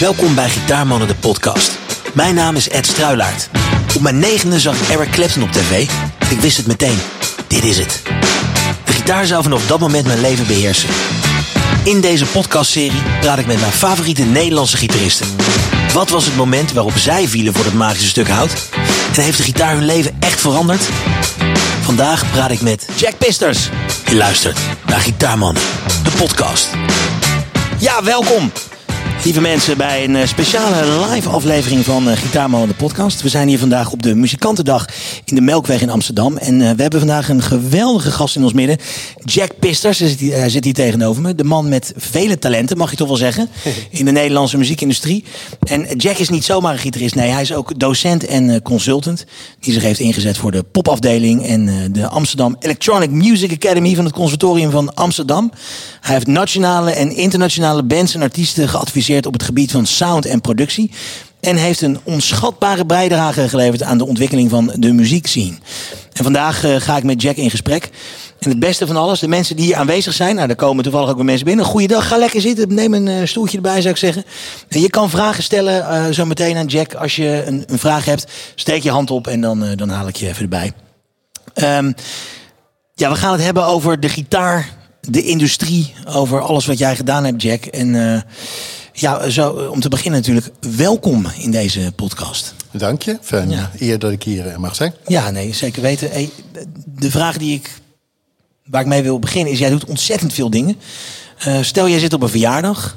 Welkom bij Gitaarmannen de podcast. Mijn naam is Ed Struilaert. Op mijn negende zag Eric Clapton op tv. Ik wist het meteen. Dit is het. De gitaar zou vanaf dat moment mijn leven beheersen. In deze podcastserie praat ik met mijn favoriete Nederlandse gitaristen. Wat was het moment waarop zij vielen voor het magische stuk hout? En heeft de gitaar hun leven echt veranderd? Vandaag praat ik met Jack Pisters. Je luistert naar Gitaarmannen, de podcast. Ja, welkom. Lieve mensen, bij een eh, speciale live aflevering van uh, Gitaarmannen de podcast. We zijn hier vandaag op de Muzikantendag in de Melkweg in Amsterdam. En uh, we hebben vandaag een geweldige gast in ons midden. Jack Pisters, hij zit, hier, hij zit hier tegenover me. De man met vele talenten, mag je toch wel zeggen. In de Nederlandse muziekindustrie. En Jack is niet zomaar een gitarist. Nee, hij is ook docent en consultant. Die zich heeft ingezet voor de popafdeling. En de Amsterdam Electronic Music Academy van het Conservatorium van Amsterdam. Hij heeft nationale en internationale bands en artiesten geadviseerd op het gebied van sound en productie. En heeft een onschatbare bijdrage geleverd aan de ontwikkeling van de muziekscene. En vandaag uh, ga ik met Jack in gesprek. En het beste van alles, de mensen die hier aanwezig zijn. Nou, daar komen toevallig ook weer mensen binnen. Goeiedag, ga lekker zitten. Neem een uh, stoeltje erbij, zou ik zeggen. En je kan vragen stellen uh, zo meteen aan Jack. Als je een, een, vraag hebt, steek je hand op en dan, dan haal ik je even erbij. Um, ja, we gaan het hebben over de gitaar, de industrie. Over alles wat jij gedaan hebt, Jack. En ja, zo, om te beginnen natuurlijk, welkom in deze podcast. Dank je. Fijn ja. eer dat ik hier eh, mag zijn. Ja, nee, zeker weten. Hey, de vraag die ik, waar ik mee wil beginnen is, jij doet ontzettend veel dingen. Uh, stel, jij zit op een verjaardag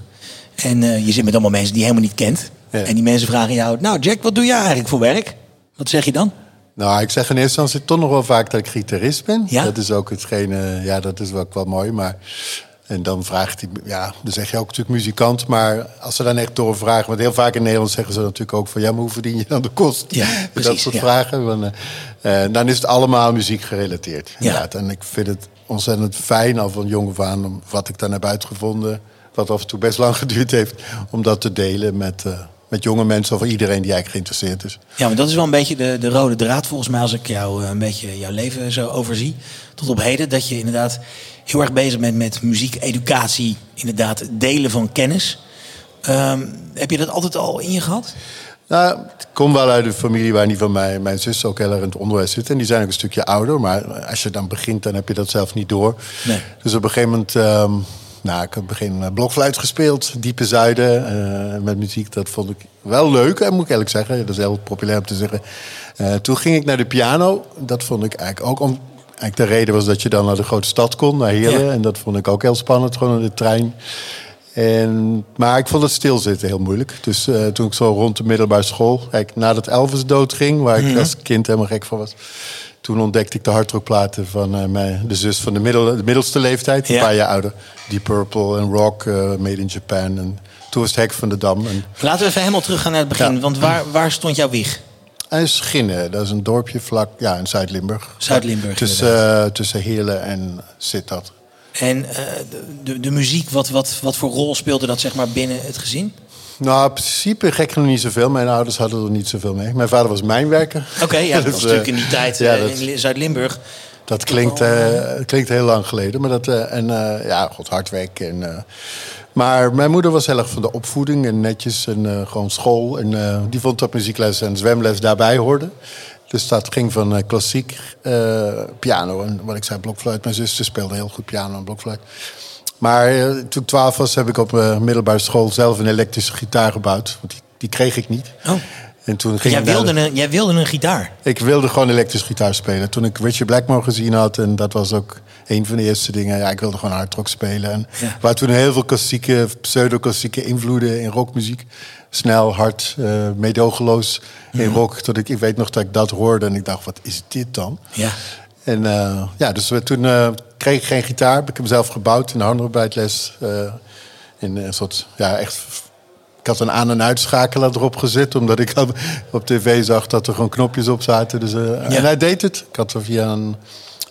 en uh, je zit met allemaal mensen die je helemaal niet kent. Ja. En die mensen vragen jou, nou Jack, wat doe jij eigenlijk voor werk? Wat zeg je dan? Nou, ik zeg in eerste instantie toch nog wel vaak dat ik gitarist ben. Ja? Dat is ook hetgene, ja, dat is ook wel mooi. Maar en dan vraagt hij, ja, dan zeg je ook natuurlijk muzikant. Maar als ze dan echt doorvragen, want heel vaak in Nederland zeggen ze natuurlijk ook van ja, maar hoe verdien je dan de kost? Ja, precies, dat soort vragen. Want, uh, dan is het allemaal muziek gerelateerd. Ja. En ik vind het ontzettend fijn al van jong af aan, wat ik dan heb uitgevonden, wat af en toe best lang geduurd heeft, om dat te delen met. Uh, met jonge mensen of iedereen die eigenlijk geïnteresseerd is. Ja, maar dat is wel een beetje de, de rode draad volgens mij als ik jou een beetje jouw leven zo overzie. Tot op heden dat je inderdaad heel erg bezig bent met muziek, educatie, inderdaad delen van kennis. Um, heb je dat altijd al in je gehad? Nou, ik kom wel uit een familie waar niet van mij, mijn zus ook heel erg in het onderwijs zit. En die zijn ook een stukje ouder. Maar als je dan begint, dan heb je dat zelf niet door. Nee. Dus op een gegeven moment... Um, nou, ik heb begin blokfluit gespeeld, Diepe Zuiden, uh, met muziek. Dat vond ik wel leuk, moet ik eerlijk zeggen. Dat is heel populair om te zeggen. Uh, toen ging ik naar de piano. Dat vond ik eigenlijk ook om, Eigenlijk de reden was dat je dan naar de grote stad kon, naar Heerlen. En dat vond ik ook heel spannend, gewoon in de trein. En, maar ik vond het stilzitten heel moeilijk. Dus uh, toen ik zo rond de middelbare school, eigenlijk nadat Elvis doodging, waar ik mhm. als kind helemaal gek van was, toen ontdekte ik de hardrockplaten van uh, mijn, de zus van de, middel, de middelste leeftijd, ja. een paar jaar ouder. Deep Purple en Rock, uh, Made in Japan. En toen was het Hek van de Dam. En... Laten we even helemaal teruggaan naar het begin. Ja. Want waar, waar stond jouw wieg? Hij is Schinnen, dat is een dorpje vlak ja, in Zuid-Limburg. Zuid-Limburg. Tussen, uh, tussen Heerlen en Sittard. En uh, de, de muziek, wat, wat, wat voor rol speelde dat zeg maar binnen het gezin? Nou, in principe gek genoeg niet zoveel. Mijn ouders hadden er niet zoveel mee. Mijn vader was mijnwerker. Oké, okay, ja, dat dus, was natuurlijk in die tijd ja, dat, in Zuid-Limburg. Dat klinkt, uh, klinkt heel lang geleden. Maar dat, en ja, god, hard werken en maar mijn moeder was heel erg van de opvoeding en netjes en uh, gewoon school. En uh, die vond dat muziekles en zwemles daarbij hoorden. Dus dat ging van uh, klassiek piano en wat ik zei, blokfluit. Mijn zuster speelde heel goed piano en blokfluit. Maar toen ik twaalf was, heb ik op middelbare school zelf een elektrische gitaar gebouwd. Want die, die kreeg ik niet. Oh. En toen ging jij, wilde een, jij wilde een gitaar? Ik wilde gewoon elektrisch gitaar spelen. Toen ik Richard Blackmore gezien had, en dat was ook een van de eerste dingen. Ja, ik wilde gewoon hardrock spelen. En ja. waar toen heel veel klassieke, pseudo-klassieke invloeden in rockmuziek. Snel, hard, uh, meedogenloos in mhm. rock. Tot ik, ik weet nog dat ik dat hoorde en ik dacht, wat is dit dan? Ja. En uh, ja, dus we, toen uh, kreeg ik geen gitaar. Ik heb hem zelf gebouwd in de handarbeidles. in een soort, ja, echt had een aan- en uitschakelaar erop gezet, omdat ik op tv zag dat er gewoon knopjes op zaten. Dus, uh, En hij deed het. Ik had er via een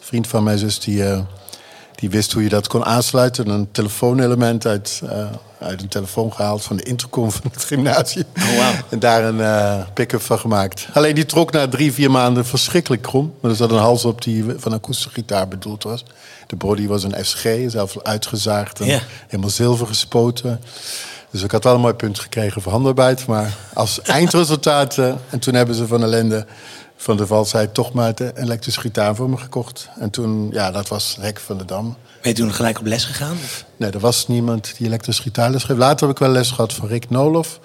vriend van mijn zus die, uh, die wist hoe je dat kon aansluiten. Een telefoonelement uit, uh, uit een telefoon gehaald van de intercom van het gymnasium. Oh, wow. En daar een pick-up van gemaakt. Alleen die trok na drie, vier maanden verschrikkelijk krom. Maar er zat een hals op die van een akoestische gitaar bedoeld was. De body was een SG, zelf uitgezaagd en helemaal zilver gespoten. Dus ik had wel een mooi punt gekregen voor handarbeid. Maar als eindresultaat... Uh, en toen hebben ze van ellende van de valsheid toch maar de elektrische gitaar voor me gekocht. En toen, ja, dat was Rek van de Dam. Ben je toen gelijk op les gegaan? Nee, er was niemand die elektrische gitaarles geeft. Later heb ik wel les gehad van Rick Nolof.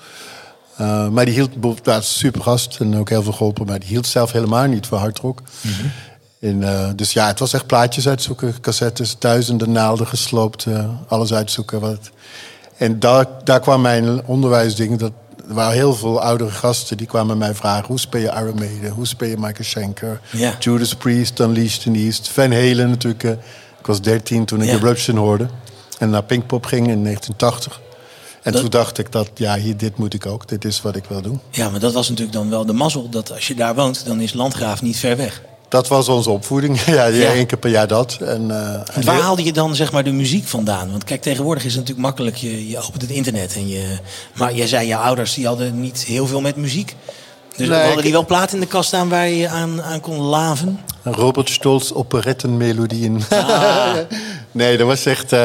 Uh, maar die hield, dat super gast en ook heel veel geholpen. Maar die hield zelf helemaal niet van hardrock. Mm en, uh, dus ja, het was echt plaatjes uitzoeken, cassettes, duizenden naalden gesloopt, uh, alles uitzoeken. Wat. En daar, daar kwam mijn onderwijsding. Dat, er waren heel veel oudere gasten die kwamen mij vragen: hoe speel je Iron Maiden? Hoe speel je Michael Schenker? Judas Priest, Unleashed in the East. Van Halen natuurlijk. ik was 13 toen ik. Eruption hoorde. En naar Pinkpop ging in 1980. En dat... toen dacht ik dat, ja, hier, dit moet ik ook. Dit is wat ik wil doen. Ja, maar dat was natuurlijk dan wel de mazzel. Dat als je daar woont, dan is Landgraaf niet ver weg. Dat was onze opvoeding. ja, ja. één keer per jaar dat. En, uh, en waar haalde je dan zeg maar de muziek vandaan? Want kijk, tegenwoordig is het natuurlijk makkelijk. Je, je opent het internet. En je, maar jij zei, je ouders die hadden niet heel veel met muziek. Dus nee, hadden die wel plaat in de kast staan waar je aan, aan kon laven? Robert Stolz operettenmelodieën. Ah. nee, dat was echt... Uh,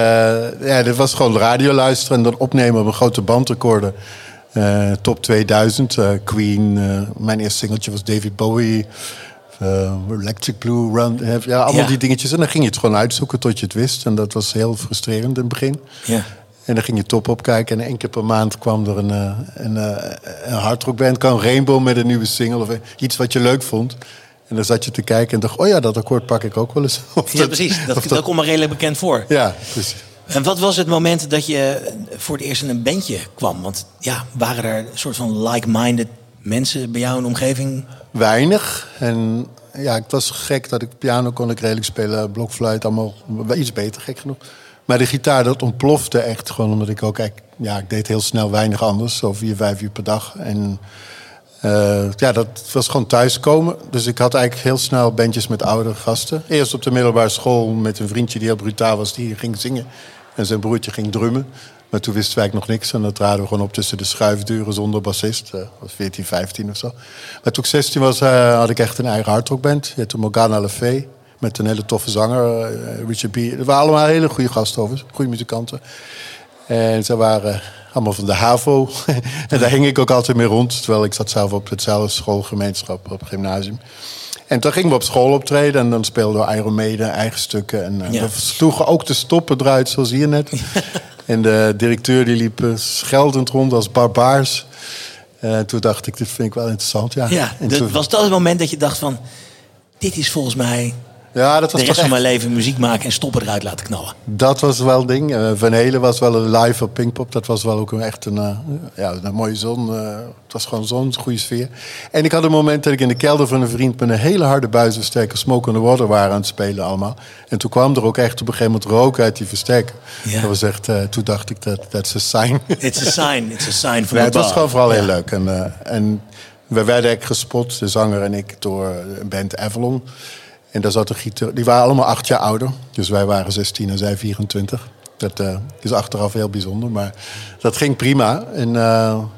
ja, dat was gewoon radio luisteren en dan opnemen op een grote bandrecorder. Uh, top 2000, Queen. mijn eerste singeltje was David Bowie. Uh, Electric Blue, Run, ja, allemaal die dingetjes. En dan ging je het gewoon uitzoeken tot je het wist. En dat was heel frustrerend in het begin. Ja. En dan ging je top opkijken en één keer per maand kwam er een, uh, een, uh, een hardrockband, kwam Rainbow met een nieuwe single of iets wat je leuk vond. En dan zat je te kijken en dacht, oh ja, dat akkoord pak ik ook wel eens. Of ja, precies. Dat, dat, dat komt me redelijk bekend voor. Ja, precies. En wat was het moment dat je voor het eerst in een bandje kwam? Want ja, waren er een soort van like-minded mensen bij jou in de omgeving? Weinig. En ja, het was gek dat ik piano kon ik redelijk spelen, blokfluit, allemaal iets beter, gek genoeg. Maar de gitaar, dat ontplofte echt gewoon omdat ik ook, ja, ik deed heel snel weinig anders, zo vier, vijf uur per dag. En uh, ja, dat was gewoon thuiskomen. Dus ik had eigenlijk heel snel bandjes met oudere gasten. Eerst op de middelbare school met een vriendje die heel brutaal was, die ging zingen. En zijn broertje ging drummen. Maar toen wisten wij nog niks. En dat traden we gewoon op tussen de schuifdeuren zonder bassist. Uh, was 14, 15 of zo. Maar toen ik 16 was, uh, had ik echt een eigen hardrockband. Je had Morgana Le Fay. Met een hele toffe zanger, uh, Richard B. Het waren allemaal hele goede gasten over. Goede muzikanten. En ze waren allemaal van de HAVO. en daar hing ik ook altijd mee rond. Terwijl ik zat zelf op hetzelfde schoolgemeenschap op het gymnasium. En toen gingen we op school optreden en dan speelden we Iron Maiden, eigen stukken. En uh, we sloegen ook de stoppen eruit, zoals hier net. en de directeur die liep uh, scheldend rond als barbaars. Uh, toen dacht ik, dit vind ik wel interessant. Ja, ja toen... was dat het moment dat je dacht van... dit is volgens mij ja, dat was de rest van mijn leven muziek maken en stoppen eruit laten knallen. Dat was wel een ding. Uh, Van Helen was wel een live op Pinkpop. Dat was wel ook een, echt een, uh, ja, een mooie zon. Uh, het was gewoon zo'n goede sfeer. En ik had een moment dat ik in de kelder van een vriend... met een hele harde buisversterker Smoke on the Water waren aan het spelen allemaal. En toen kwam er ook echt op een gegeven moment rook uit die versterker. Ja. Dat was echt, toen dacht ik, dat that's a sign. It's a sign. It's a sign from nee, Het was gewoon vooral heel leuk. En, en we werden gespot, de zanger en ik, door een band Avalon... En daar zat een gieter. Die waren allemaal acht jaar ouder. Dus wij waren 16 en zij 24. Dat uh, is achteraf heel bijzonder. Maar dat ging prima. En uh,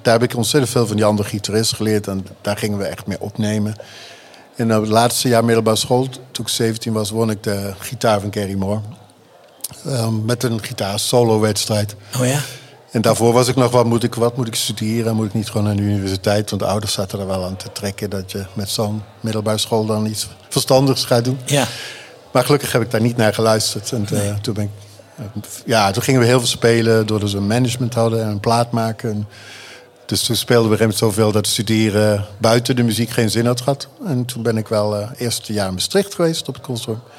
daar heb ik ontzettend veel van die andere gitaristen geleerd. En daar gingen we echt mee opnemen. En het laatste jaar middelbare school, toen ik 17 was, won ik de gitaar van Kerry Moore. Um, met een gitaar-solo-wedstrijd. Oh ja? En daarvoor was ik nog, wat moet ik, wat moet ik studeren? Moet ik niet gewoon naar de universiteit? Want de ouders zaten er wel aan te trekken dat je met zo'n middelbare school dan iets verstandigs gaat doen. Ja. Maar gelukkig heb ik daar niet naar geluisterd. En nee. uh, toen, ben ik, uh, ja, toen gingen we heel veel spelen doordat ze een management hadden en een plaat maken. En dus toen speelden we zoveel dat studeren buiten de muziek geen zin had gehad. En toen ben ik wel uh, eerste jaar in Maastricht geweest op het conservatorium.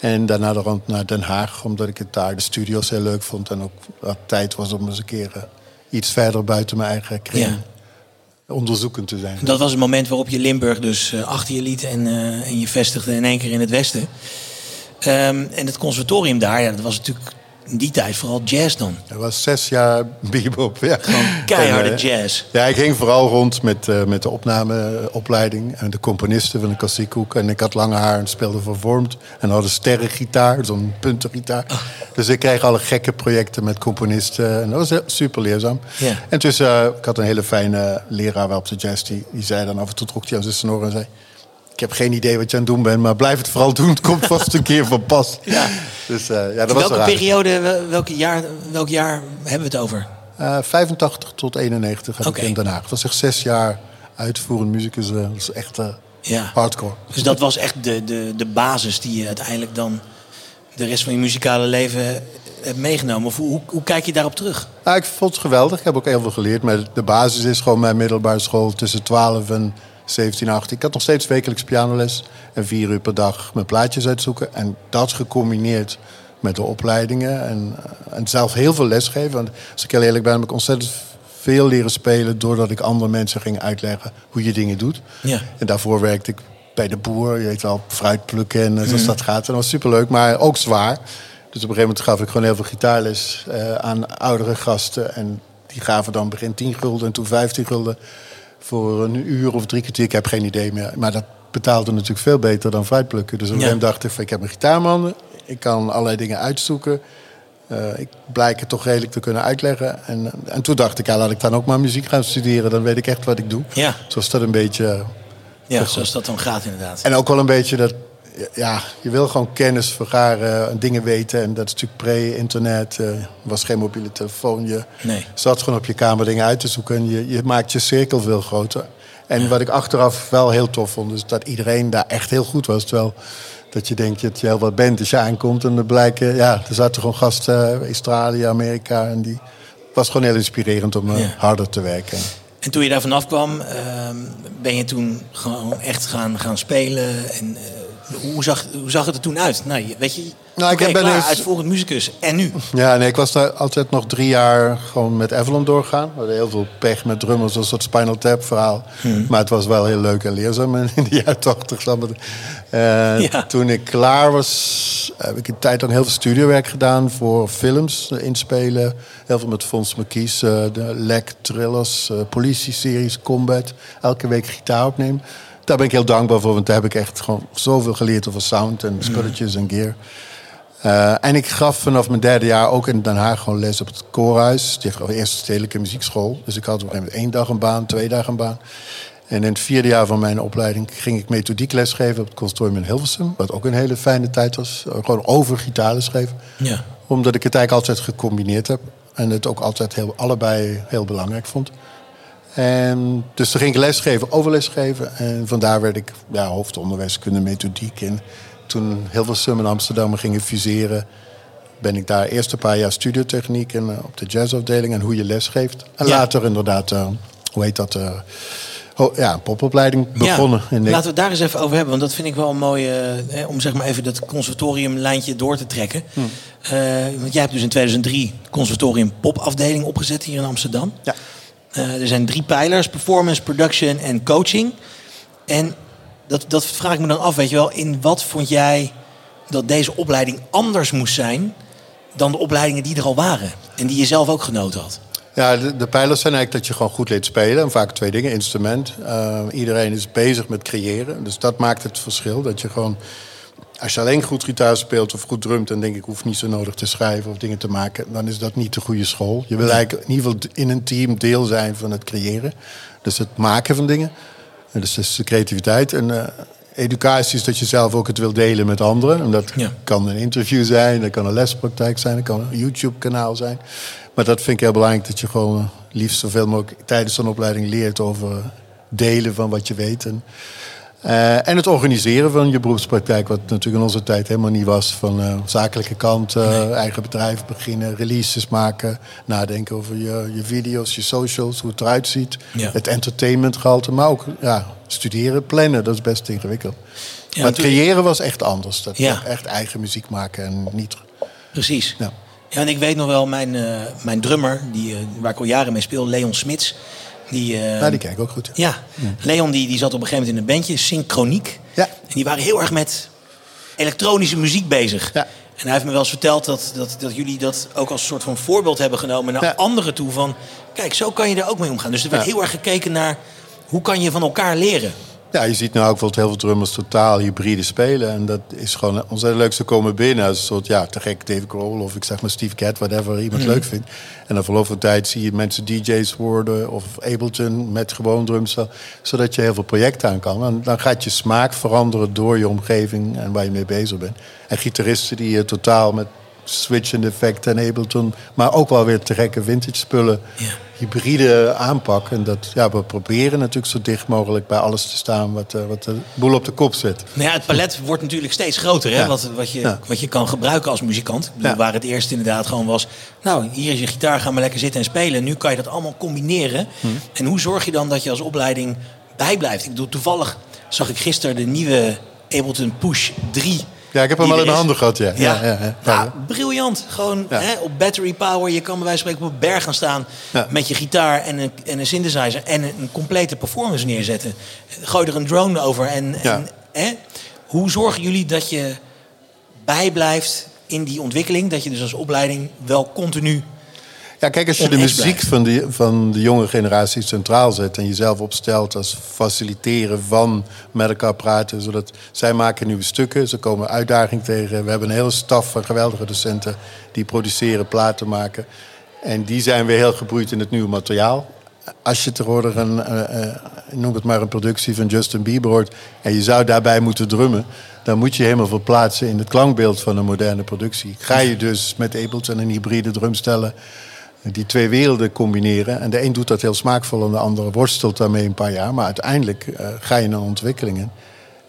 En daarna de rond naar Den Haag, omdat ik het daar de studio's heel leuk vond. En ook wat tijd was om eens een keer uh, iets verder buiten mijn eigen kring ja. onderzoekend te zijn. Dat was het moment waarop je Limburg dus uh, achter je liet en, uh, en je vestigde in één keer in het westen. Um, en het conservatorium daar, ja, dat was natuurlijk in die tijd vooral jazz dan. Dat was zes jaar bebop, ja. Keiharde en, jazz. Ja, ik ging vooral rond met, uh, met de opnameopleiding en de componisten van de klassiekhoek. En ik had lange haar en speelde vervormd. En had een sterrengitaar, zo'n puntengitaar. Oh. Dus ik kreeg alle gekke projecten met componisten. En dat was super leerzaam. En tussen, uh, ik had een hele fijne leraar wel op de jazz. Die, die zei dan af en toe trok hij aan zijn snor en zei... Ik heb geen idee wat je aan het doen bent, maar blijf het vooral doen. Het komt vast een keer van pas. Ja. Dus, uh, ja, dat welke periode, welk jaar, welk jaar hebben we het over? Uh, 85 tot 91 heb ik in Den Haag. Het was echt zes jaar uitvoerend muzikus. dat is echt ja. hardcore. Dus dat was echt de, de, de basis die je uiteindelijk dan de rest van je muzikale leven hebt meegenomen? Of hoe, hoe, kijk je daarop terug? Nou, ik vond het geweldig. Ik heb ook heel veel geleerd. Maar de basis is gewoon mijn middelbare school tussen 12 en 17, 18. Ik had nog steeds wekelijks pianoles en vier uur per dag mijn plaatjes uitzoeken. En dat gecombineerd met de opleidingen en, en zelf heel veel lesgeven. Want als ik heel eerlijk ben, heb ik ontzettend veel leren spelen... doordat ik andere mensen ging uitleggen hoe je dingen doet. Ja. En daarvoor werkte ik bij de boer, je weet wel, fruit plukken en zoals mm. dat gaat. En dat was superleuk, maar ook zwaar. Dus op een gegeven moment gaf ik gewoon heel veel gitaarles uh, aan oudere gasten. En die gaven dan begin 10 gulden en toen 15 gulden voor een uur of drie kwartier. Ik heb geen idee meer. Maar dat betaalde natuurlijk veel beter dan fruitplukken. Dus op een gegeven moment dacht ik, van, ik heb een gitaarman. Ik kan allerlei dingen uitzoeken. Uh, ik blijk het toch redelijk te kunnen uitleggen. En, en toen dacht ik, ja, laat ik dan ook maar muziek gaan studeren. Dan weet ik echt wat ik doe. Ja. Zoals dat een beetje... Ja, zoals dat dan gaat inderdaad. En ook wel een beetje dat ja, je wil gewoon kennis vergaren en dingen weten. En dat is natuurlijk pre-internet. Er uh, was geen mobiele telefoon. Je nee. zat gewoon op je kamer dingen uit te zoeken. En je, je maakt je cirkel veel groter. En wat ik achteraf wel heel tof vond, is dat iedereen daar echt heel goed was. Terwijl dat je denkt dat je heel wat bent als je aankomt. En dan blijken, ja, er zaten gewoon gasten, Australië, Amerika. En die was gewoon heel inspirerend om uh, harder te werken. En toen je daar vanaf kwam, ehm, ben je toen gewoon echt gaan, gaan spelen en... Eh, hoe zag, hoe zag het er toen uit? Nou, weet je, nou, ik ben klaar, eens... muzikus. En nu? Ja, nee, ik was daar altijd nog drie jaar gewoon met Avalon doorgaan. We hadden heel veel pech met drummers, een soort Spinal Tap verhaal. Hmm. Maar het was wel heel leuk en leerzaam in de jaren tachtig. Uh, Toen ik klaar was, heb ik een tijd lang heel veel studiowerk gedaan voor films inspelen. Heel veel met Fons McKies, uh, de Lek, Thrillers, uh, politie-series, Combat. Elke week gitaar opnemen daar ben ik heel dankbaar voor, want daar heb ik echt gewoon zoveel geleerd over sound en spulletjes en gear. Uh, en ik gaf vanaf mijn derde jaar ook in Den Haag gewoon les op het koorhuis. Die heeft eerst stedelijke muziekschool. Dus ik had op een gegeven moment één dag een baan, twee dagen een baan. En in het vierde jaar van mijn opleiding ging ik methodiek lesgeven op het conservatorium in Hilversum. Wat ook een hele fijne tijd was. Gewoon over gitaarles geven. Ja. Omdat ik het eigenlijk altijd gecombineerd heb. En het ook altijd heel, allebei heel belangrijk vond. En dus toen ging ik lesgeven, overlesgeven. En vandaar werd ik ja, hoofdonderwijskunde, methodiek. En toen heel veel summen in Amsterdam gingen fuseren... ben ik daar eerst een paar jaar studiotechniek en uh, op de jazzafdeling... en hoe je lesgeeft. En later inderdaad, uh, hoe heet dat... Uh, ja, popopleiding begonnen. Ja, laten we het daar eens even over hebben. Want dat vind ik wel een mooie... om zeg maar even dat conservatoriumlijntje door te trekken. Hm. want jij hebt dus in 2003 conservatorium popafdeling opgezet hier in Amsterdam. Ja. Uh, er zijn drie pijlers: performance, production en coaching. En dat, dat vraag ik me dan af, weet je wel, in wat vond jij dat deze opleiding anders moest zijn dan de opleidingen die er al waren en die je zelf ook genoten had? Ja, de, pijlers zijn eigenlijk dat je gewoon goed leert spelen. En vaak twee dingen. Instrument. Uh, iedereen is bezig met creëren. Dus dat maakt het verschil. Dat je gewoon als je alleen goed gitaar speelt of goed drumt... dan denk ik, hoef niet zo nodig te schrijven of dingen te maken... dan is dat niet de goede school. Je wil eigenlijk in ieder geval in een team deel zijn van het creëren. Dus het maken van dingen. Dus, dus de creativiteit. En uh, educatie is dat je zelf ook het wil delen met anderen. En dat kan een interview zijn, dat kan een lespraktijk zijn... dat kan een YouTube-kanaal zijn. Maar dat vind ik heel belangrijk, dat je gewoon liefst zoveel mogelijk... tijdens zo'n opleiding leert over delen van wat je weet... En, uh, en het organiseren van je beroepspraktijk, wat natuurlijk in onze tijd helemaal niet was. Van uh, zakelijke kant, uh, eigen bedrijf beginnen, releases maken, nadenken over je, je video's, je socials, hoe het eruit ziet. Ja. Het entertainmentgehalte, maar ook ja, studeren, plannen, dat is best ingewikkeld. Ja, maar het creëren was echt anders. Dat ja. Echt eigen muziek maken en niet. Precies. Ja. Ja, en ik weet nog wel, mijn, mijn drummer, die, waar ik al jaren mee speel, Leon Smits. Die, uh, ja, die kijk ook goed. Ja, Leon die, die zat op een gegeven moment in een bandje, Synchroniek. Ja. En die waren heel erg met elektronische muziek bezig. Ja. En hij heeft me wel eens verteld dat, dat, dat jullie dat ook als een soort van voorbeeld hebben genomen naar anderen toe. Van, kijk, zo kan je er ook mee omgaan. Dus er werd heel erg gekeken naar hoe kan je van elkaar leren. Ja, je ziet nu ook bijvoorbeeld heel veel drummers totaal hybride spelen. En dat is gewoon ontzettend leuk. Ze komen binnen als een soort, ja, te gek David Grohl of ik zeg maar Steve Cat, whatever iemand mhm. leuk vindt. En dan verloop van tijd zie je mensen DJ's worden of Ableton met gewoon drums. Zodat je heel veel projecten aan kan. En dan gaat je smaak veranderen door je omgeving en waar je mee bezig bent. En gitaristen die je totaal met switchende effecten en Ableton. Maar ook wel weer te gekke vintage spullen. Ja. Hybride aanpak. En dat, ja, we proberen natuurlijk zo dicht mogelijk bij alles te staan wat, uh, wat de boel op de kop zet. Nou ja, het palet wordt natuurlijk steeds groter. Hè? Wat, wat, je, wat je kan gebruiken als muzikant. Bedoel, waar het eerst inderdaad gewoon was... Nou, hier is je gitaar, ga maar lekker zitten en spelen. Nu kan je dat allemaal combineren. Hm. En hoe zorg je dan dat je als opleiding bijblijft? Ik bedoel, toevallig zag ik gisteren de nieuwe Ableton Push 3 ja, ik heb hem al in mijn handen gehad, ja. ja. ja, ja, ja. briljant. Gewoon hè, op battery power. Je kan bij wijze van spreken op een berg gaan staan met je gitaar en een, en een synthesizer en een, complete performance neerzetten. Gooi er een drone over. En, en hè, hoe zorgen jullie dat je bijblijft in die ontwikkeling? Dat je dus als opleiding wel continu ja, kijk, als je de muziek van de, van de jonge generatie centraal zet en jezelf opstelt als faciliteren van met elkaar praten, zodat zij maken nieuwe stukken, ze komen uitdaging tegen. We hebben een hele staf van geweldige docenten die produceren, platen maken. En die zijn weer heel gebroeid in het nieuwe materiaal. Als je tegenwoordig een, uh, uh, noem het maar een productie van Justin Bieber hoort en je zou daarbij moeten drummen, dan moet je helemaal verplaatsen in het klankbeeld van een moderne productie. Ga je dus met Ableton een hybride drumstellen die twee werelden combineren. En de een doet dat heel smaakvol en de andere worstelt daarmee een paar jaar. Maar uiteindelijk uh, ga je naar ontwikkelingen.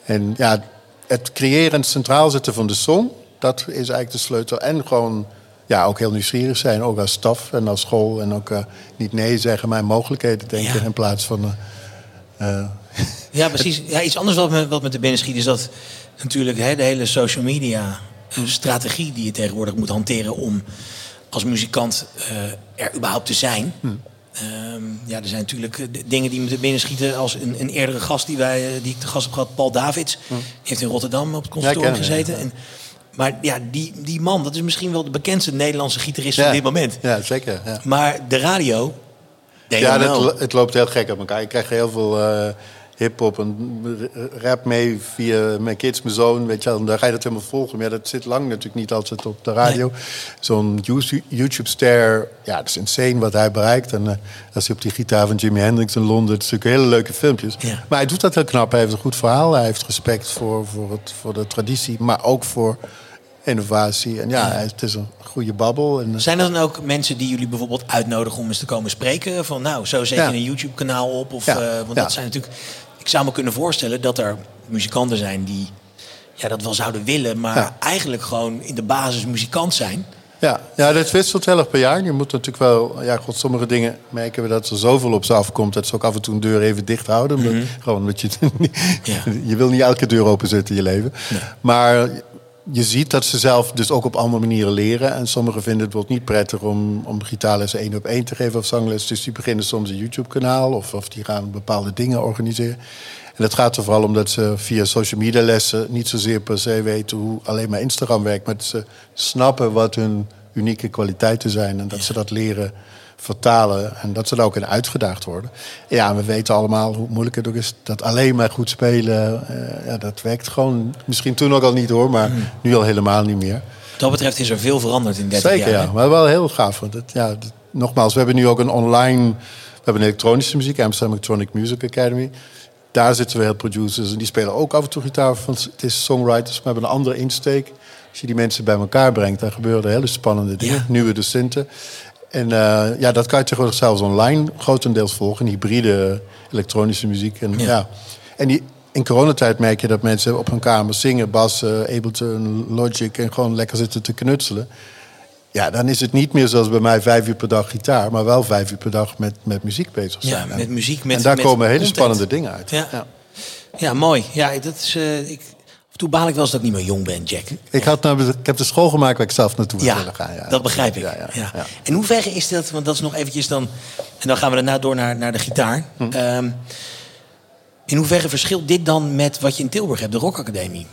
En ja, het creëren en centraal zetten van de song, dat is eigenlijk de sleutel. En gewoon ja, ook heel nieuwsgierig zijn, ook als staf en als school. En ook uh, niet nee zeggen, maar mogelijkheden denken in plaats van... Uh, ja, precies. Ja, iets anders wat me, wat me te binnen schiet is dat natuurlijk hè, de hele social media strategie die je tegenwoordig moet hanteren om als muzikant uh, er überhaupt te zijn. Hm. Ehm, ja, er zijn natuurlijk eh, dingen die me binnen schieten als een, een eerdere gast die, wij, eh, die ik te gast heb gehad, Paul Davids. Hm. heeft in Rotterdam op het conservatorium gezeten. En, maar ja, die, die man, dat is misschien wel de bekendste Nederlandse gitarist van dit moment. Ja, zeker. Ja. Maar de radio... Ja, het, het, loopt heel gek op elkaar. Ik krijg heel veel hip-hop en rap mee via mijn kids, mijn zoon. Weet je, en daar ga je dat helemaal volgen. Maar ja, dat zit lang natuurlijk niet altijd op de radio. Zo'n YouTube-ster, ja, dat is insane wat hij bereikt. En uh, als hij op die gitaar van Jimi Hendrix in Londen, het is natuurlijk hele leuke filmpjes. Maar hij doet dat heel knap. Hij heeft een goed verhaal. Hij heeft respect voor, voor, het, voor de traditie, maar ook voor innovatie. En ja, het is een goede babbel. En, eh, Zijn er dan ook mensen die jullie bijvoorbeeld uitnodigen om eens te komen spreken? Van nou, zo zet je een YouTube-kanaal op. Of, ja. uh, want dat zijn natuurlijk ik zou me kunnen voorstellen dat er muzikanten zijn die ja, dat wel zouden willen, maar eigenlijk gewoon in de basis muzikant zijn. Ja, ja, dat wisselt heel erg per jaar. Je moet natuurlijk wel, ja, god, sommige dingen merken we dat er zoveel op ze afkomt dat ze ook af en toe een deur even dicht houden. Mm Gewoon omdat je, ja. je wil niet elke deur openzetten in je leven. Maar je ziet dat ze zelf dus ook op andere manieren leren. En sommigen vinden het bijvoorbeeld niet prettig om, om gitaarlessen één op één te geven of zangles. Dus die beginnen soms een YouTube-kanaal of, of die gaan bepaalde dingen organiseren. En dat gaat er vooral om dat ze via social media lessen niet zozeer per se weten hoe alleen maar Instagram werkt. Maar dat ze snappen wat hun unieke kwaliteiten zijn en dat ze dat leren vertalen. En dat ze er ook in uitgedaagd worden. Ja, we weten allemaal hoe moeilijk het ook is. Dat alleen maar goed spelen, uh, ja, dat werkt gewoon. Misschien toen ook al niet hoor, maar hmm. nu al helemaal niet meer. Wat dat betreft is er veel veranderd in 30 Zeker, jaar. ja. Maar wel heel gaaf. Want het, ja, nogmaals, we hebben nu ook een online... We hebben een elektronische muziek, Amsterdam Electronic Music Academy. Daar zitten we heel producers en die spelen ook af en toe gitaar. Want het is songwriters, maar hebben een andere insteek. Als je die mensen bij elkaar brengt, dan gebeuren er hele spannende dingen. Nieuwe docenten. En uh, ja, dat kan je tegenwoordig zelfs online grotendeels volgen. Hybride elektronische muziek. En, ja. en die, in coronatijd merk je dat mensen op hun kamer zingen, bassen, Ableton, Logic en gewoon lekker zitten te knutselen. Ja, dan is het niet meer zoals bij mij vijf uur per dag gitaar, maar wel vijf uur per dag met, met muziek bezig zijn. Ja, met muziek. Met, en daar met komen hele spannende dingen uit. Ja. ja. Ja. mooi. Ja, dat is, uh, ik, toen baal ik wel eens dat ik niet meer jong ben, Jack. Ik, had nou, ik heb de school gemaakt waar ik zelf naartoe ja, willen gaan. Ja, dat begrijp ik. Ja, ja, En hoe ver is dat? Want dat is nog eventjes dan... En dan gaan we daarna door naar, naar de gitaar. Hm. Um, in hoeverre verschilt dit dan met wat je in Tilburg hebt, de Rock Academie?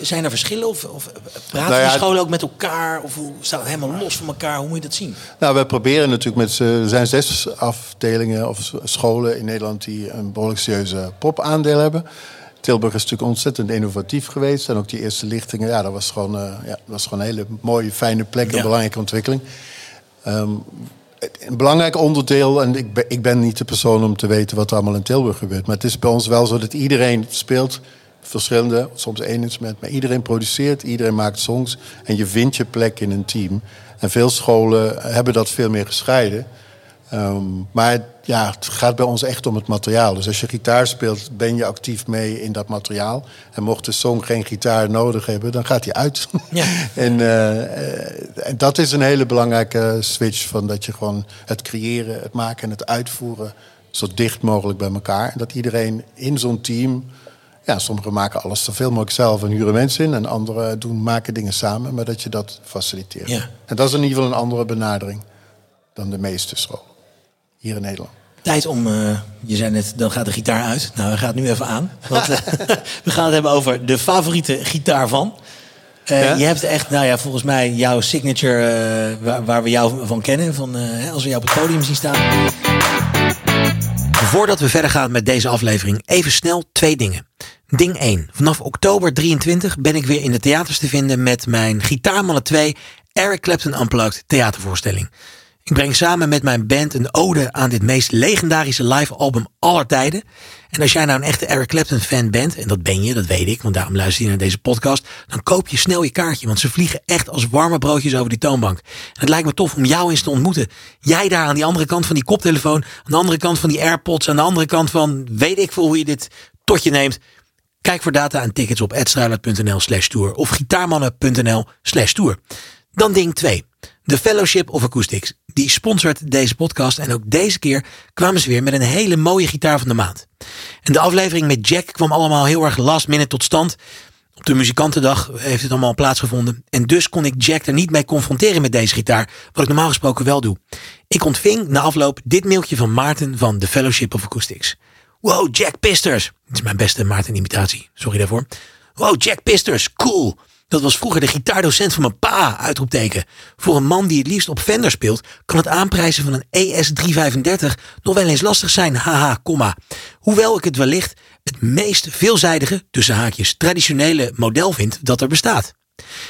Zijn er verschillen of, of praten nou ja, die scholen ook met elkaar? Of staat het helemaal los van elkaar? Hoe moet je dat zien? Nou, we proberen natuurlijk met... Er zijn zes afdelingen of scholen in Nederland die een behoorlijk serieuze popaandeel hebben. Tilburg is natuurlijk ontzettend innovatief geweest. En ook die eerste lichtingen, ja, dat was gewoon, uh, ja, dat was gewoon een hele mooie, fijne plek, een belangrijke ontwikkeling. Um, een belangrijk onderdeel, en ik ben, ik ben niet de persoon om te weten wat er allemaal in Tilburg gebeurt. Maar het is bij ons wel zo dat iedereen speelt verschillende, soms één instrument. Maar iedereen produceert, iedereen maakt songs. En je vindt je plek in een team. En veel scholen hebben dat veel meer gescheiden. Ehm, maar ja, het gaat bij ons echt om het materiaal. Dus als je gitaar speelt, ben je actief mee in dat materiaal. En mocht de song geen gitaar nodig hebben, dan gaat hij uit. Ja. en, uh, en dat is een hele belangrijke switch van dat je gewoon het creëren, het maken en het uitvoeren zo dicht mogelijk bij elkaar. En dat iedereen in zo'n team. Ja, sommigen maken alles zoveel mogelijk zelf en huren mensen in. En anderen doen, maken dingen samen, maar dat je dat faciliteert. Ja. En dat is in ieder geval een andere benadering dan de meeste scholen hier in Nederland. Tijd om, uh, je zei net, dan gaat de gitaar uit. Nou, we gaan het nu even aan. Want, uh, we gaan het hebben over de favoriete gitaar van. Uh, Je hebt echt, nou ja, volgens mij jouw signature, waar, waar, we jou van kennen. Van, als we jou op het podium zien staan. Voordat we verder gaan met deze aflevering, even snel twee dingen. Ding 1. Vanaf oktober 23 ben ik weer in de theaters te vinden met mijn Gitaarmannen 2 Eric Clapton Unplugged theatervoorstelling. Ik breng samen met mijn band een ode aan dit meest legendarische live album aller tijden. En als jij nou een echte Eric Clapton fan bent, en dat ben je, dat weet ik, want daarom luister je naar deze podcast, dan koop je snel je kaartje, want ze vliegen echt als warme broodjes over die toonbank. En het lijkt me tof om jou eens te ontmoeten. Jij daar aan die andere kant van die koptelefoon, aan de andere kant van die AirPods, aan de andere kant van weet ik veel hoe je dit tot je neemt. Kijk voor data en tickets op edstruilert.nl slash tour of gitaarmannen.nl slash tour. Dan ding 2. De Fellowship of Acoustics. Die sponsort deze podcast en ook deze keer kwamen ze weer met een hele mooie gitaar van de maand. En de aflevering met Jack kwam allemaal heel erg last minute tot stand. Op de muzikantendag heeft het allemaal plaatsgevonden. En dus kon ik Jack er niet mee confronteren met deze gitaar, wat ik normaal gesproken wel doe. Ik ontving na afloop dit mailtje van Maarten van The Fellowship of Acoustics. Wow, Jack Pisters. Dit is mijn beste Maarten imitatie, sorry daarvoor. Wow, Jack Pisters, cool. Dat was vroeger de gitaardocent van mijn pa, uitroepteken. Voor een man die het liefst op Fender speelt, kan het aanprijzen van een ES335 nog wel eens lastig zijn, haha, komma. Hoewel ik het wellicht het meest veelzijdige, tussen haakjes, traditionele model vind dat er bestaat.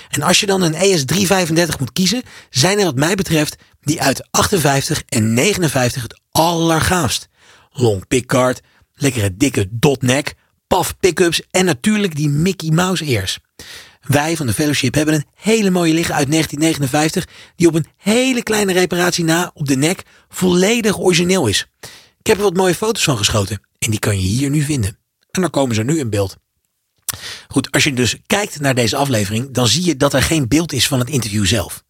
En als je dan een ES335 moet kiezen, zijn er wat mij betreft die uit 58 en 59 het allergaafst. Long pickguard, lekkere dikke dotneck, paf pickups en natuurlijk die Mickey Mouse ears. Wij van de Fellowship hebben een hele mooie liggen uit 1959 die op een hele kleine reparatie na op de nek volledig origineel is. Ik heb er wat mooie foto's van geschoten en die kan je hier nu vinden. En dan komen ze nu in beeld. Goed, als je dus kijkt naar deze aflevering, dan zie je dat er geen beeld is van het interview zelf.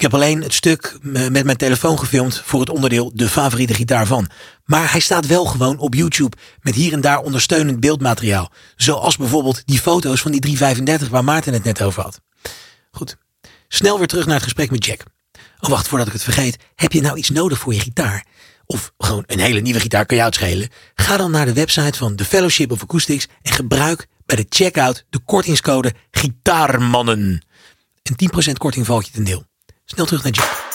Ik heb alleen het stuk met mijn telefoon gefilmd voor het onderdeel de favoriete gitaar van. Maar hij staat wel gewoon op YouTube met hier en daar ondersteunend beeldmateriaal. Zoals bijvoorbeeld die foto's van die 335 waar Maarten het net over had. Goed, snel weer terug naar het gesprek met Jack. Oh wacht, voordat ik het vergeet. Heb je nou iets nodig voor je gitaar? Of gewoon een hele nieuwe gitaar kan jou het schelen? Ga dan naar de website van The Fellowship of Acoustics en gebruik bij de checkout de kortingscode GITAARMANNEN. Een 10% korting valt je ten deel. Snel terug naar Jack.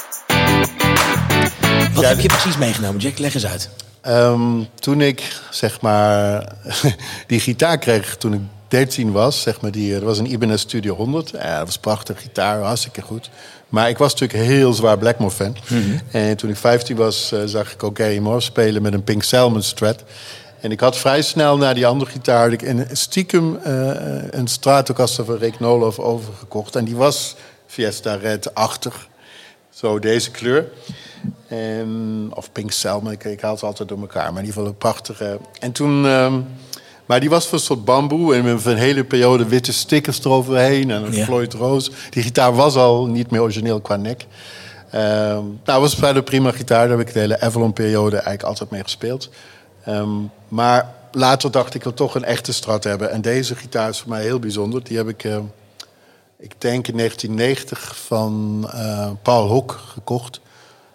Wat heb je precies meegenomen, Jack? Leg eens uit. Ehm, toen ik zeg maar die gitaar kreeg toen ik 13 was, zeg maar, die, er was een Ibanez Studio 100. Ja, dat was prachtig gitaar, hartstikke goed. Maar ik was natuurlijk heel zwaar Blackmore fan. Mhm. En toen ik 15 was, uh, zag ik ook Gary Moore spelen met een Pink Salmon Strat. En ik had vrij snel naar die andere gitaar en stiekem uh, een Stratocaster van Rick Nolof overgekocht. En die was Fiesta Red-achtig. Zo deze kleur. En, of Pink Salmon, ik, ik haal ze altijd door elkaar. Maar in ieder geval een prachtige. En toen... Ehm, maar die was van een soort bamboe en met een hele periode witte stickers eroverheen en een ja. Floyd Rose. Die gitaar was al niet meer origineel qua nek. Um, nou, was een prima gitaar. Daar heb ik de hele Avalon-periode eigenlijk altijd mee gespeeld. Um, maar later dacht ik, ik wil toch een echte strat hebben. En deze gitaar is voor mij heel bijzonder. Die heb ik ik denk in 1990 van uh, Paul Hoek gekocht.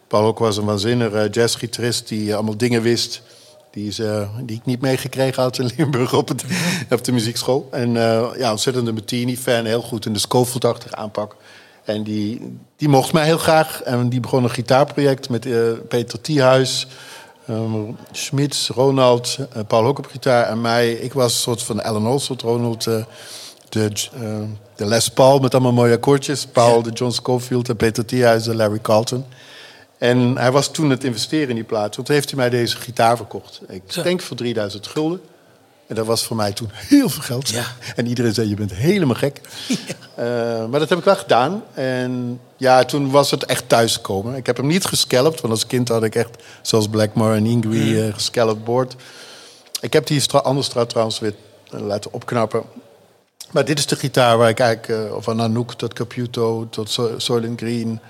Paul Hoek was een waanzinnige jazzgitarist die allemaal dingen wist die, ze, die ik niet meegekregen had in Limburg op, het, op de muziekschool. En ja, ontzettende Martini-fan, heel goed in de Schofield-achtige aanpak. En die, die mocht mij heel graag. En die begon een gitaarproject met Peter Thiehuis, um, Schmitz, Ronald, Paul Hoek op gitaar en mij. Ik was een soort van Alan Olson, Ronald de, uh, de Les Paul met allemaal mooie akkoordjes. Paul, de John Scofield en Peter Thiehuis en Larry Carlton. En hij was toen het investeren in die plaat. Toen heeft hij mij deze gitaar verkocht. Ik denk voor 3000 gulden. En dat was voor mij toen heel veel geld. Ja. En iedereen zei, je bent helemaal gek. Eh, maar dat heb ik wel gedaan. En ja, toen was het echt thuiskomen. Ik heb hem niet gescalpt, want als kind had ik echt... zoals Blackmore en Ingrid mm. gescalpt boord. Ik heb die andere straat trouwens weer eh, laten opknappen. Maar dit is de gitaar waar ik eigenlijk... Uh, van Anouk tot Caputo tot Soylent Green...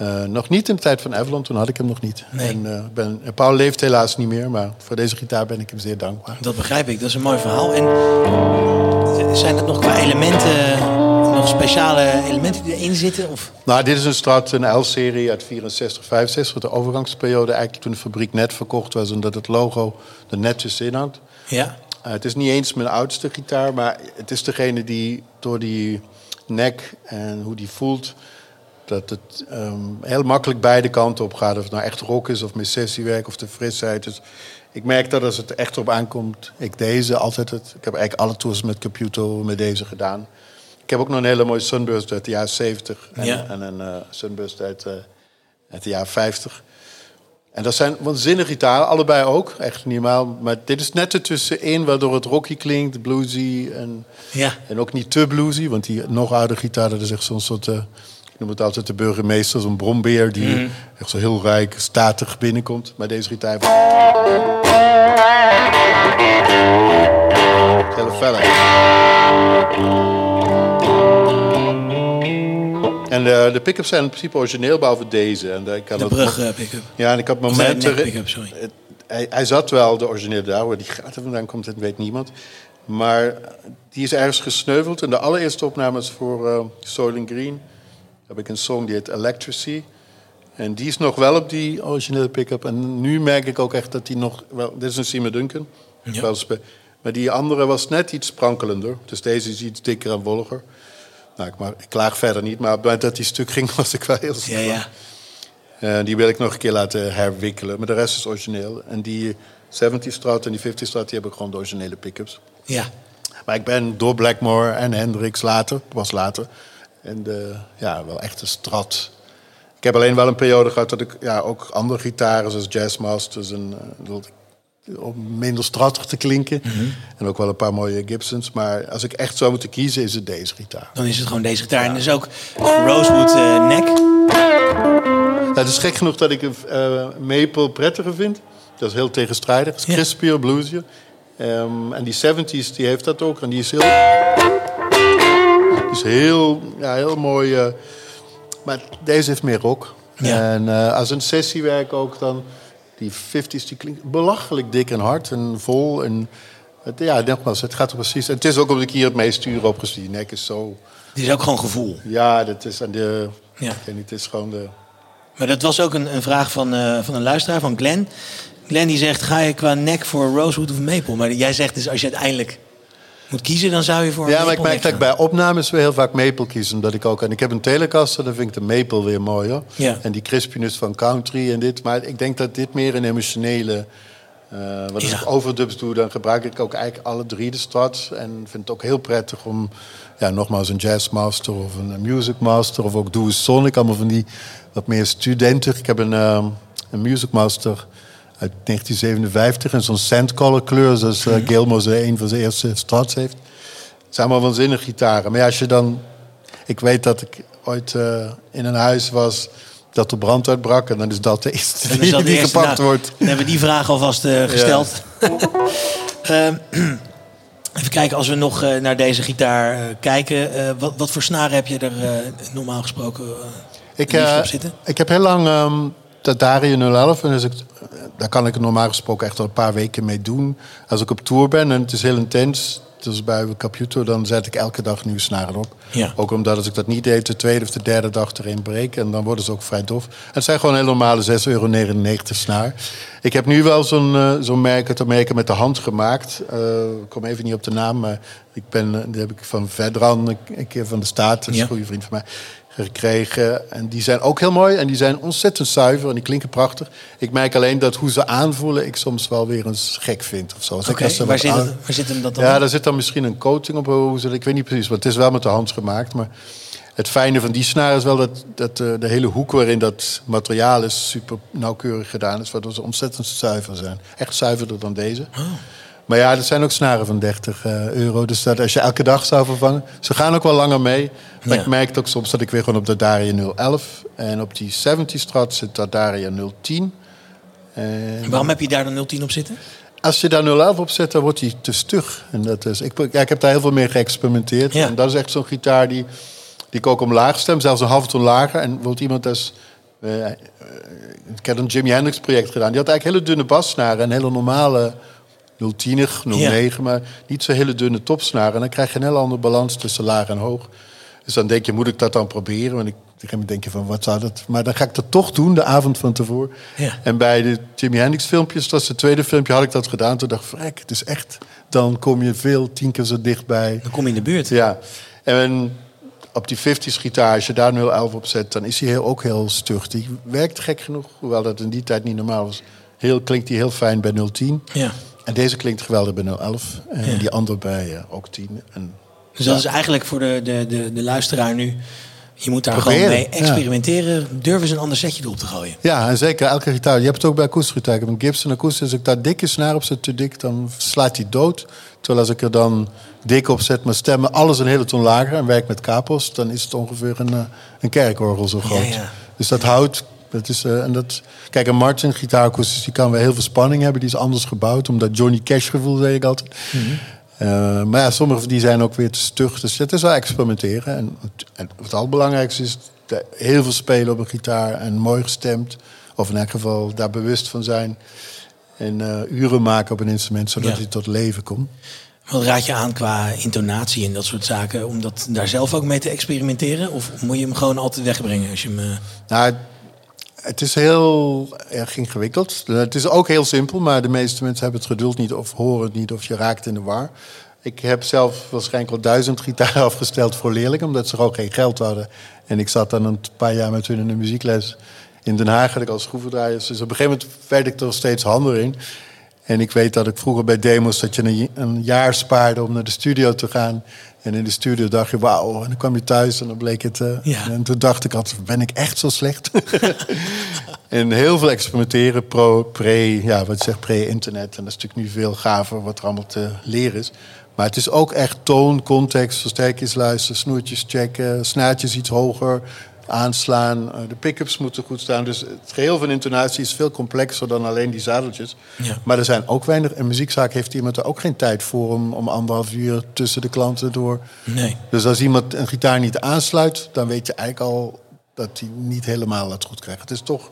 Uh, nog niet in de tijd van Avalon, toen had ik hem nog niet. Nee. En, uh, ben, Paul leeft helaas niet meer, maar voor deze gitaar ben ik hem zeer dankbaar. Dat begrijp ik, dat is een mooi verhaal. En zijn er nog qua elementen, nog speciale elementen die erin zitten? Of? Nou, dit is een Strat, een L-serie uit 64, 65, de overgangsperiode. Eigenlijk toen de fabriek net verkocht was, omdat het logo er netjes in had. Ja. Uh, het is niet eens mijn oudste gitaar, maar het is degene die door die nek en hoe die voelt dat het um, heel makkelijk beide kanten op gaat. Of het nou echt rock is of met sessiewerk of de frisheid. Dus ik merk dat als het echt op aankomt, ik deze altijd het. Ik heb eigenlijk alle tours met Caputo met deze gedaan. Ik heb ook nog een hele mooie Sunburst uit de jaren 70 en, Ja. en een uh, Sunburst uit, uh, uit de jaren 50. En dat zijn waanzinnige gitaren, allebei ook, echt niet normaal. Maar dit is net ertussenin, waardoor het rocky klinkt, bluesy en, Ja. en ook niet te bluesy. Want die nog oude gitaar, dat is echt zo'n soort... Uh, ik noem het altijd de burgemeester, zo'n brombeer die Mhm. echt zo heel rijk, statig binnenkomt. Maar deze gitaar... Hele felle. En de, de pick-ups zijn in principe origineel, behalve deze. En ik kan De brug eh, pick-up. Ja, en ik had eh, momenten... nek pick-up, sorry. Het- hij, hij zat wel, de originele daar, waar die gaten vandaan komt, dat weet niemand. Maar die is ergens gesneuveld. En de allereerste opnames voor uh, Soylent Green heb ik een song die heet Electricity. En die is nog wel op die originele pick-up. En nu merk ik ook echt dat die nog... Wel, dit is een Seymour Duncan. Ja. Maar die andere was net iets sprankelender. Dus deze is iets dikker en wolliger. Nou, ik, maar, ik klaag verder niet. Maar op het moment dat die stuk ging, was ik wel heel Ja, snel. ja. Eh, die wil ik nog een keer laten herwikkelen. Maar de rest is origineel. En die 70 Strat en die 50 Strat, die hebben gewoon de originele pick-ups. Ja. Maar ik ben door Blackmore en Hendrix later, pas later. En de, ja, wel echt een Strat. Ik heb alleen wel een periode gehad dat ik ja, ook andere gitaren, zoals Jazzmasters en dat ik- om minder strattig te klinken. En ook wel een paar mooie Gibsons. Maar als ik echt zou moeten kiezen, is het deze gitaar. Dan is het gewoon deze gitaar. En dus ook Rosewood nek. Nou, het is gek genoeg dat ik een eh, maple prettiger vind. Dat is heel tegenstrijdig. Het is Ja. crispier, bluesier. Ehm, en die 70s, die heeft dat ook. En die is heel... Die is heel, ja, heel mooi. eh, maar deze heeft meer rock. Ja. En als een sessiewerk ook dan... Die 50s, die klinkt belachelijk dik en hard en vol. En het, ja, nogmaals, het gaat er precies... Het is ook omdat ik hier het meest stuur op gezien. Die nek is zo... Het is ook gewoon gevoel. Ja, dat is aan de... Ja. Ik weet niet, het is gewoon de... Maar dat was ook een, een vraag van, eh, van een luisteraar, van Glenn. Glenn die zegt, ga je qua nek voor Rosewood of Maple? Maar jij zegt dus, als je uiteindelijk moet kiezen, dan zou je voor Ja, maar ik merk dat ik bij opnames weer heel vaak maple kies. Omdat ik ook... En ik heb een Telecaster, dan vind ik de maple weer mooier. Ja. En die crispiness van country en dit. Maar ik denk dat dit meer een emotionele... eh wat als Ja. ik overdubs doe, dan gebruik ik ook eigenlijk alle drie de strats. En vind het ook heel prettig om... Ja, nogmaals een jazzmaster of een music master... of ook Doe Sonic, allemaal van die wat meer studenten. Ik heb een, ehm, een music master uit 1957... en zo'n sandcolor kleur, zoals uh, Gilmore ze een van zijn eerste strats heeft. Het zijn allemaal waanzinnige gitaren. Maar ja, als je dan... Ik weet dat ik ooit eh, in een huis was dat er brand uitbrak... en dan is dat de eerste die, dat de die eerste, gepakt nou, wordt. Dan hebben we die vraag alvast eh, gesteld. Ehm, even kijken, als we nog naar deze gitaar kijken. wat, wat voor snaren heb je er normaal gesproken Ik, op zitten? ik heb heel lang ehm dat Dario 011. En dus ik, daar kan ik normaal gesproken echt al een paar weken mee doen. Als ik op tour ben en het is heel intens. Dus bij Caputo, dan zet ik elke dag nieuwe snaren op. Ja. Ook omdat als ik dat niet deed, de tweede of de derde dag erin breek. En dan worden ze ook vrij dof. En het zijn gewoon heel normale 6,99 euro snaar. Ik heb nu wel zo'n eh, zo'n merk uit Amerika met de hand gemaakt. Eh, ik kom even niet op de naam, maar ik ben, eh, die heb ik van Vedran, een- een keer van de Staat. Dat is Ja. een goede vriend van mij gekregen. En die zijn ook heel mooi en die zijn ontzettend zuiver en die klinken prachtig. Ik merk alleen dat hoe ze aanvoelen ik soms wel weer eens gek vind. Of zo. Als ik waar, zit aan- het- waar zit hem dat dan? Ja, daar zit dan misschien een coating op. Hoe ze, ik weet niet precies, want het is wel met de hand gemaakt. Maar het fijne van die snaar is wel dat, dat eh, de hele hoek waarin dat materiaal is super nauwkeurig gedaan is. Waardoor ze ontzettend zuiver zijn. Echt zuiverder dan deze. Oh. Maar ja, er zijn ook snaren van 30 eh, euro. Dus dat als je elke dag zou vervangen. Ze gaan ook wel langer mee. Maar ik merk ook soms dat ik weer gewoon op de Daria 011. En op die 70 Strat zit de Daria 010. En waarom heb je daar dan 010 op zitten? Als je daar 011 op zet, dan wordt hij te stug. En dat is, ik, ja, ik heb daar heel veel mee geëxperimenteerd. En dat is echt zo'n gitaar die, die ik ook omlaag stem. Zelfs een halve toon lager. En wordt iemand als... Uh, ik heb een Jimi Hendrix project gedaan. Die had eigenlijk hele dunne bassnaren en hele normale 010, 09, maar niet zo hele dunne topsnaren. En dan krijg je een heel andere balans tussen laag en hoog. Dus dan denk je, moet ik dat dan proberen? Want ik, ik denk je van, wat zou dat... Maar dan ga ik dat toch doen, de avond van tevoren. Ja. En bij de Jimi Hendrix filmpjes, dat was het tweede filmpje, had ik dat gedaan. Toen dacht ik, vrek, het is echt... Dan kom je veel, tien keer zo dichtbij. Dan kom je in de buurt. Ja. En op die 50s gitaar, als je daar 011 op zet, dan is hij heel, ook heel stug. Die werkt gek genoeg, hoewel dat in die tijd niet normaal was. Heel, klinkt hij heel fijn bij 010. Ja. En deze klinkt geweldig bij 011. En die andere bij uh, ook 10. En, dus dat is eigenlijk voor de, de, de, de luisteraar nu... Je moet daar gewoon mee experimenteren. Ja. Durven ze een ander setje erop te gooien. Ja, en zeker elke gitaar. Je hebt het ook bij akoestische Ik heb een Gibson akoestisch. Als ik daar dikke snaar op zet, te dik, dan slaat hij dood. Terwijl als ik er dan dik op zet, mijn stemmen, alles een hele toon lager... en werk met kapos, dan is het ongeveer een, eh, een kerkorgel zo groot. Ja, dus dat houdt dat is, uh, en dat, kijk, een Martin gitaarakoestisch die kan wel heel veel spanning hebben. Die is anders gebouwd, omdat Johnny Cash gevoel, zeg ik altijd. Mm -hmm. maar ja, sommige die zijn ook weer te stug. Dus het is wel experimenteren. En, en het allerbelangrijkste is heel veel spelen op een gitaar en mooi gestemd. Of in elk geval daar bewust van zijn. En uh, uren maken op een instrument, zodat ja. hij tot leven komt. Wat raad je aan qua intonatie en dat soort zaken? Om dat daar zelf ook mee te experimenteren? Of moet je hem gewoon altijd wegbrengen als je hem... Uh... Nou, het is heel erg ingewikkeld. Het is ook heel simpel, maar de meeste mensen hebben het geduld niet of horen het niet of je raakt in de war. Ik heb zelf waarschijnlijk al duizend gitaren afgesteld voor leerlingen, omdat ze ook geen geld hadden. En ik zat dan een paar jaar met hun in de muziekles in Den Haag, ik als schroevendraaier. Dus op een gegeven moment werd ik er steeds handiger in. En ik weet dat ik vroeger bij demos dat je een jaar spaarde om naar de studio te gaan. En in de studio dacht je, wauw. En dan kwam je thuis en dan bleek het... Uh, ja. En toen dacht ik altijd, ben ik echt zo slecht? en heel veel experimenteren, pro, pre, ja, wat zeg, pre-internet. En dat is natuurlijk nu veel gaver wat er allemaal te leren is. Maar het is ook echt toon, context, versterkjes luisteren, snoertjes checken, snaartjes iets hoger, aanslaan. Eh, de pick-ups moeten goed staan. Dus het geheel van intonatie is veel complexer dan alleen die zadeltjes. Ja. Maar er zijn ook weinig. Een muziekzaak heeft iemand er ook geen tijd voor om, om anderhalf uur tussen de klanten door. Nee. Dus als iemand een gitaar niet aansluit, dan weet je eigenlijk al dat hij niet helemaal het goed krijgt. Het is toch,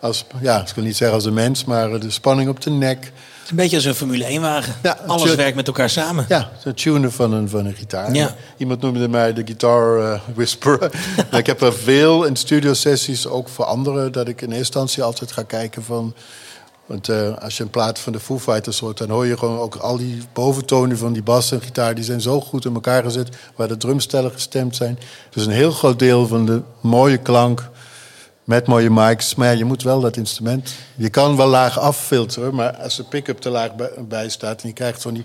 als, ja, ik wil niet zeggen als een mens, maar de spanning op de nek een beetje als een Formule 1-wagen. Ja, Alles werkt met elkaar samen. Ja, het tunen van een, van een gitaar. Ja. Iemand noemde mij de guitar uh, whisperer. ik heb er veel in studiosessies, ook voor anderen... dat ik in eerste instantie altijd ga kijken van... Want uh, als je een plaat van de Foo Fighters hoort... dan hoor je gewoon ook al die boventonen van die bas en gitaar... die zijn zo goed in elkaar gezet, waar de drumstellen gestemd zijn. Dus een heel groot deel van de mooie klank met mooie mics. Maar ja, je moet wel dat instrument. Je kan wel laag affilteren, maar als de pick-up te laag bij, staat en je krijgt van die.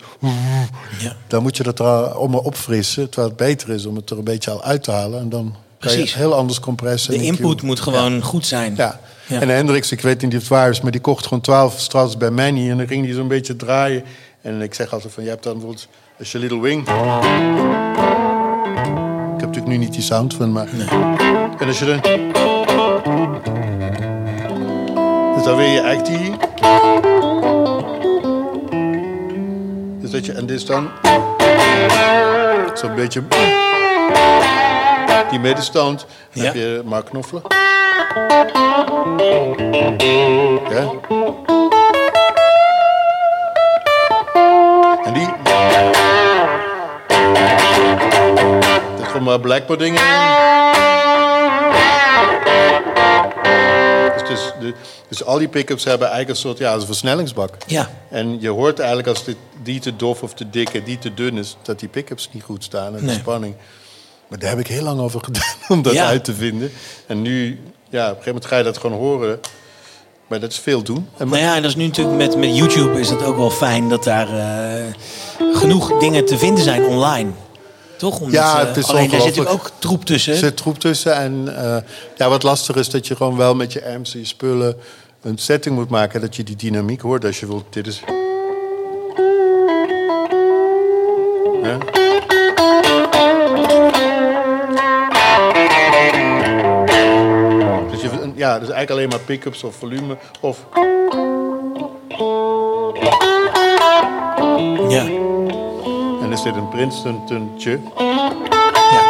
Ja. Dan moet je dat er om opfrissen. Terwijl het beter is om het er een beetje al uit te halen. En dan kan je heel anders compressen. De input moet gewoon goed zijn. Ja. En Hendrix, ik weet niet of het waar is, maar die kocht gewoon 12 strats bij Manny. En dan ging hij zo'n beetje draaien. En ik zeg altijd van, je hebt dan bijvoorbeeld, als je Little Wing. Ik heb natuurlijk nu niet die sound van, maar. Nee. En als je dan. Dus dan wil je eigenlijk die. Dus dat je, en dit is dan. Zo'n beetje. Die middenstand. Dan heb je Mark Knopfler. Ja. En die. Dat komt maar Blackboard dingen de, dus al die pick-ups hebben eigenlijk een soort ja, een versnellingsbak. Ja. En je hoort eigenlijk als dit, die te dof of te dik en die te dun is, dat die pick-ups niet goed staan en de spanning. Maar daar heb ik heel lang over gedaan om dat uit te vinden. En nu, ja, op een gegeven moment ga je dat gewoon horen. Maar dat is veel doen. En nou ja, en dat is nu natuurlijk met, met YouTube is het ook wel fijn dat daar uh, genoeg dingen te vinden zijn online. Toch? Ja, eh, het zit ook troep tussen. Er zit troep tussen. En eh, ja, wat lastig is dat je gewoon wel met je amps en je spullen een setting moet maken dat je die dynamiek hoort. Als je wilt, dit is. Ja. Dus, je, ja, dus eigenlijk alleen maar pick-ups of volume of. Ja. En is dit een Princeton-tuntje. ja.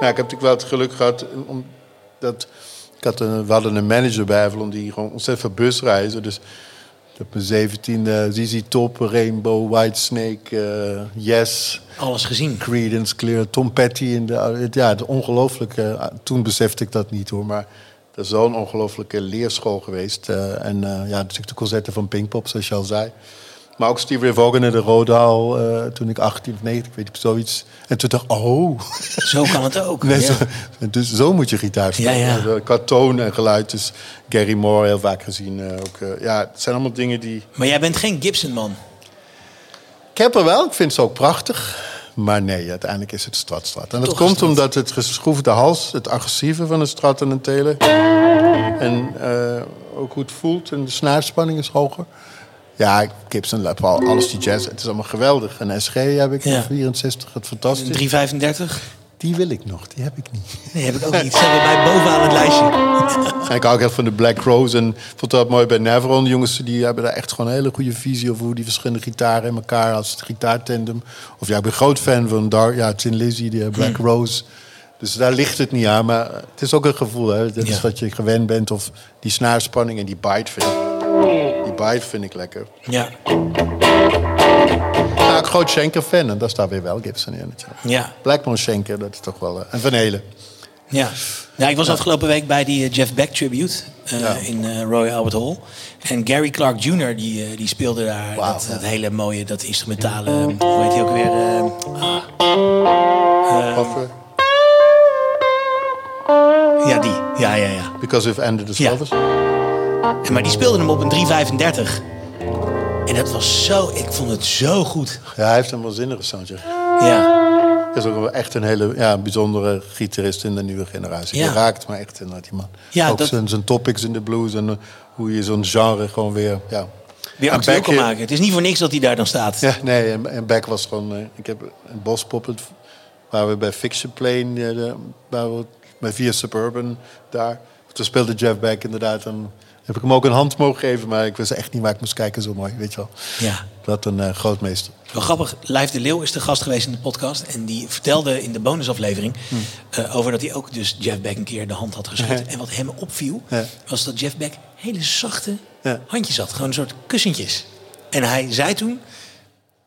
Ja, ik heb natuurlijk wel het geluk gehad omdat ik had een, we hadden een manager bij Avalon die gewoon ontzettend veel busreizen. Dus ik heb mijn zeventiende ZZ Top, Rainbow, Whitesnake, uh, Yes. Alles gezien. Creedence, Clear, Tom Petty. In de, ja, de ongelooflijke... Toen besefte ik dat niet hoor, maar dat is zo'n ongelooflijke leerschool geweest. Uh, en uh, ja, natuurlijk de concerten van Pinkpop, zoals je al zei. Maar ook Steve Ray Vaughan in de Rodaal uh, toen ik 18 of 19, weet ik zoiets. En toen dacht ik, oh. Zo kan het ook. Nee, ja. zo, dus zo moet je gitaar spelen. Ja, ja. Qua toon en geluid. Dus Gary Moore heel vaak gezien. Uh, ook, uh, ja, het zijn allemaal dingen die... Maar jij bent geen Gibson-man? Ik heb er wel. Ik vind ze ook prachtig. Maar nee, uiteindelijk is het Strat-Strat. En dat Toch komt omdat het geschroefde hals, het agressieve van een Strat en een Tele... en uh, ook hoe het voelt en de snaarspanning is hoger. Ja, Gibson, alles die jazz, het is allemaal geweldig. Een SG heb ik, Ja. 64, het fantastisch. 335? Die wil ik nog, die heb ik niet. Nee, heb ik ook niet. Ze hebben mij bovenaan het lijstje. En ik hou ook heel van de Black Rose. En ik vond dat mooi bij Neveron. Die jongens die hebben daar echt gewoon een hele goede visie over hoe die verschillende gitaren in elkaar als het gitaartandem. Of ja, ik ben groot fan van Dar ja, Tin Lizzy, die Black Hmm. Rose. Dus daar ligt het niet aan. Maar het is ook een gevoel. Hè? Dat is dat je gewend bent. Of die snaarspanning en die bite vind ik. Die bite vind ik lekker. Ja, Ja, groot Schenker-fan. En daar staat weer wel Gibson in. ja, Blackmore Schenker, dat is toch wel... eh, en Van Helen. ja. Ja, ik was afgelopen week bij die eh, Jeff Beck tribute eh, Ja. in Royal Albert Hall. En Gary Clark Jr. die, die speelde daar dat, ja. dat hele mooie, dat instrumentale, hoe heet hij ook weer? eh, ja, die. Ja, ja, ja. Because we've ended the Ja. service. En, maar die speelde hem op een 335. En dat was zo, ik vond het zo goed. Ja, hij heeft een waanzinnige sound. ja. Ja, Hij is ook wel echt een hele ja, bijzondere gitarist in de nieuwe generatie. Ja. Die raakt me echt in die man. Ja, ook dat- zijn, zijn topics in de blues en eh, hoe je zo'n genre gewoon weer... Ja. weer actueel kan maken. Het is niet voor niks dat hij daar dan staat. Ja, nee, en, en Beck was gewoon... eh, ik heb een bospoppet waar we bij Fiction Plane... eh, de- waar we bij Via Suburban daar... Toen speelde Jeff Beck inderdaad. En heb ik hem ook een hand mogen geven, maar ik wist echt niet waar ik moest kijken. Zo mooi, weet je wel. Ja. Wat een eh, grootmeester. Wel grappig, Lijf de Leeuw is de gast geweest in de podcast. En die vertelde in de bonusaflevering Hmm. eh, over dat hij ook dus Jeff Beck een keer de hand had geschud. En wat hem opviel, Ja. was dat Jeff Beck hele zachte Ja. handjes had. Gewoon een soort kussentjes. En hij zei toen,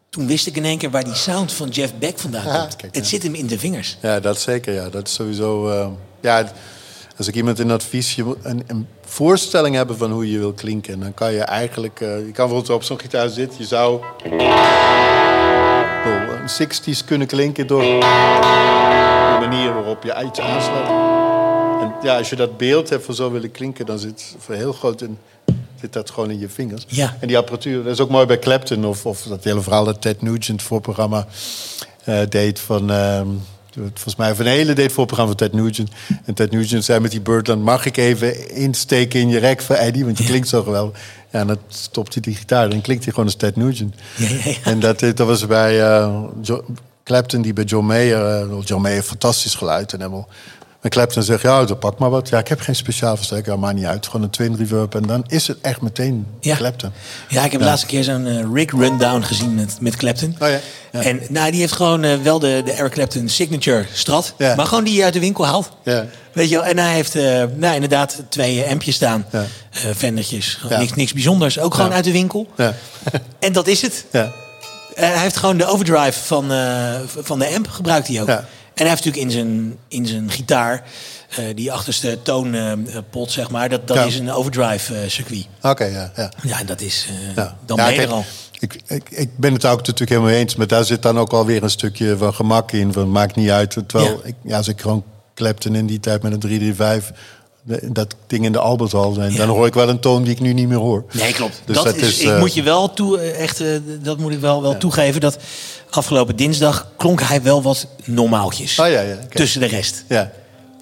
toen wist ik in één keer waar die sound van Jeff Beck vandaan komt. kijk, het zit hem in de vingers. Ja, dat zeker. Ja. Dat is sowieso. eh, ja, als ik iemand in advies je een, een voorstelling hebben van hoe je wil klinken, dan kan je eigenlijk. eh, je kan bijvoorbeeld op zo'n gitaar zitten. Je zou. wel, een 60s kunnen klinken door de manier waarop je iets aanslaat. En ja, als je dat beeld hebt van zo willen klinken, dan zit voor heel groot in. Zit dat gewoon in je vingers. Ja. En die apparatuur, dat is ook mooi bij Clapton. Of, of dat hele verhaal dat Ted Nugent voor programma eh, deed van... ehm, volgens mij Van Hele deed voor programma van Ted Nugent. En Ted Nugent zei met die Birdland... mag ik even insteken in je rek voor Eddie? Want je klinkt zo geweldig. Ja, en dan stopt hij die gitaar. Dan klinkt hij gewoon als Ted Nugent. Ja, ja, ja. En dat, dat was bij eh, Jo- Clapton, die bij John Mayer... eh, John Mayer, fantastisch geluid en helemaal... En Clapton zegt, ja, dan pak maar wat. Ja, ik heb geen speciaal versterker, maakt niet uit. Gewoon een twin reverb en dan is het echt meteen Ja. Clapton. Ja, ik heb Ja. laatst een keer zo'n eh, Rick Rundown gezien met, met Clapton. Oh. En nou, die heeft gewoon eh, wel de, de Eric Clapton signature strat. Maar gewoon die je uit de winkel haalt. Ja. Weet je wel? En hij heeft eh, nou, inderdaad twee ampjes staan. Vendertjes. Niks, niks bijzonders. Ook gewoon uit de winkel. Ja. En dat is het. ja. Hij heeft gewoon de overdrive van, van de amp gebruikt hij ook. En hij heeft natuurlijk in zijn, in zijn gitaar... eh, die achterste toonpot, zeg maar... dat, dat Ja. is een overdrive eh, circuit. Oké, ja. ja. Ja, dat is... eh, ja. Dan Ja, ben je er al. Ik, ik, ik ben het ook natuurlijk helemaal eens. Maar daar zit dan ook alweer een stukje van gemak in. Van maakt niet uit. Terwijl, Ja. ik, ja, als ik gewoon Clapton in die tijd met een 335... dat ding in de Albert Hall zijn... Ja. dan hoor ik wel een toon die ik nu niet meer hoor. Nee, klopt. Dus dat, dat is, is, ik eh, moet je wel toe, eh, echt, eh, dat moet ik wel, wel toegeven. Dat afgelopen dinsdag klonk hij wel wat normaaltjes. Oh, ja, ja. Tussen de rest. Ja.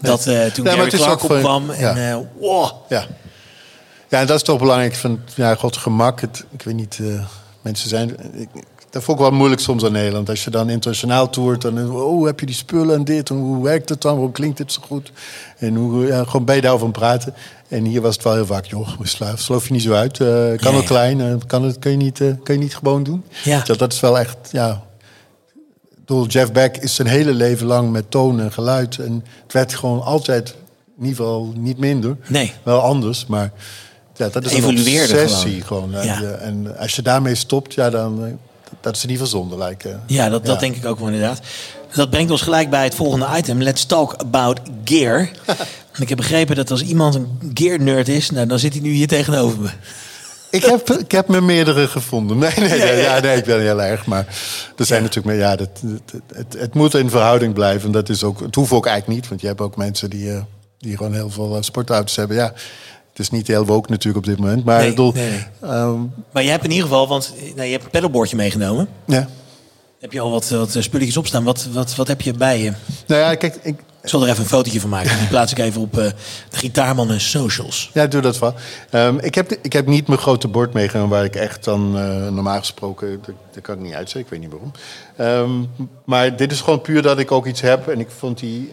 Dat toen maar Gary Clark opkwam. En, ja. wow. Ja. Ja, en dat is toch belangrijk. Van, ja, god, gemak. Het, ik weet niet, mensen zijn... Ik dat vond ik wel moeilijk soms aan Nederland. Als je dan internationaal toert, dan oh, heb je die spullen en dit. En hoe werkt het dan? Hoe klinkt het zo goed? En hoe, ja, gewoon bij daarvan praten. En hier was het wel heel vaak, joh, slaaf, sloof je niet zo uit. Uh, kan ja, klein, uh, kan, het, kan, je niet, uh, kan je niet gewoon doen. Ja. Dat, dat is wel echt, ja... Bedoel, Jeff Beck is zijn hele leven lang met toon en geluid. En het werd gewoon altijd, in ieder geval niet minder. Nee. Wel anders, maar... Ja, dat is een obsessie gewoon. gewoon. Ja. En als je daarmee stopt, ja, dan dat is in ieder geval zonde lijken. Ja, dat, dat denk ik ook wel inderdaad. Dat brengt ons gelijk bij het volgende item. Let's talk about gear. ik heb begrepen dat als iemand een gear nerd is, nou, dan zit hij nu hier tegenover me. Ik heb, ik heb me meerdere gevonden. Nee, nee, ja, ja. nee ik ben heel erg. Maar er zijn natuurlijk meer. Ja, dat, het, het, het, moet in verhouding blijven. Dat is ook, het hoeft ook eigenlijk niet. Want je hebt ook mensen die, uh, die gewoon heel veel uh, sportauto's hebben. Ja, het is niet heel woke natuurlijk op dit moment. Maar, nee, bedoel, nee. Um, maar je hebt in ieder geval, want nou, je hebt een pedalboardje meegenomen. Ja. Heb je al wat, wat spulletjes opstaan? Wat, wat, wat heb je bij je? Nou ja, kijk, ik, ik zal er even een fotootje van maken. Die plaats ik even op uh, de Gitaarmannen socials. Ja, doe dat wel. Um, ik, heb, ik heb niet mijn grote bord meegenomen waar ik echt dan uh, normaal gesproken... Dat, dat, kan ik niet uitzetten, ik weet niet waarom. Um, maar dit is gewoon puur dat ik ook iets heb. En ik vond die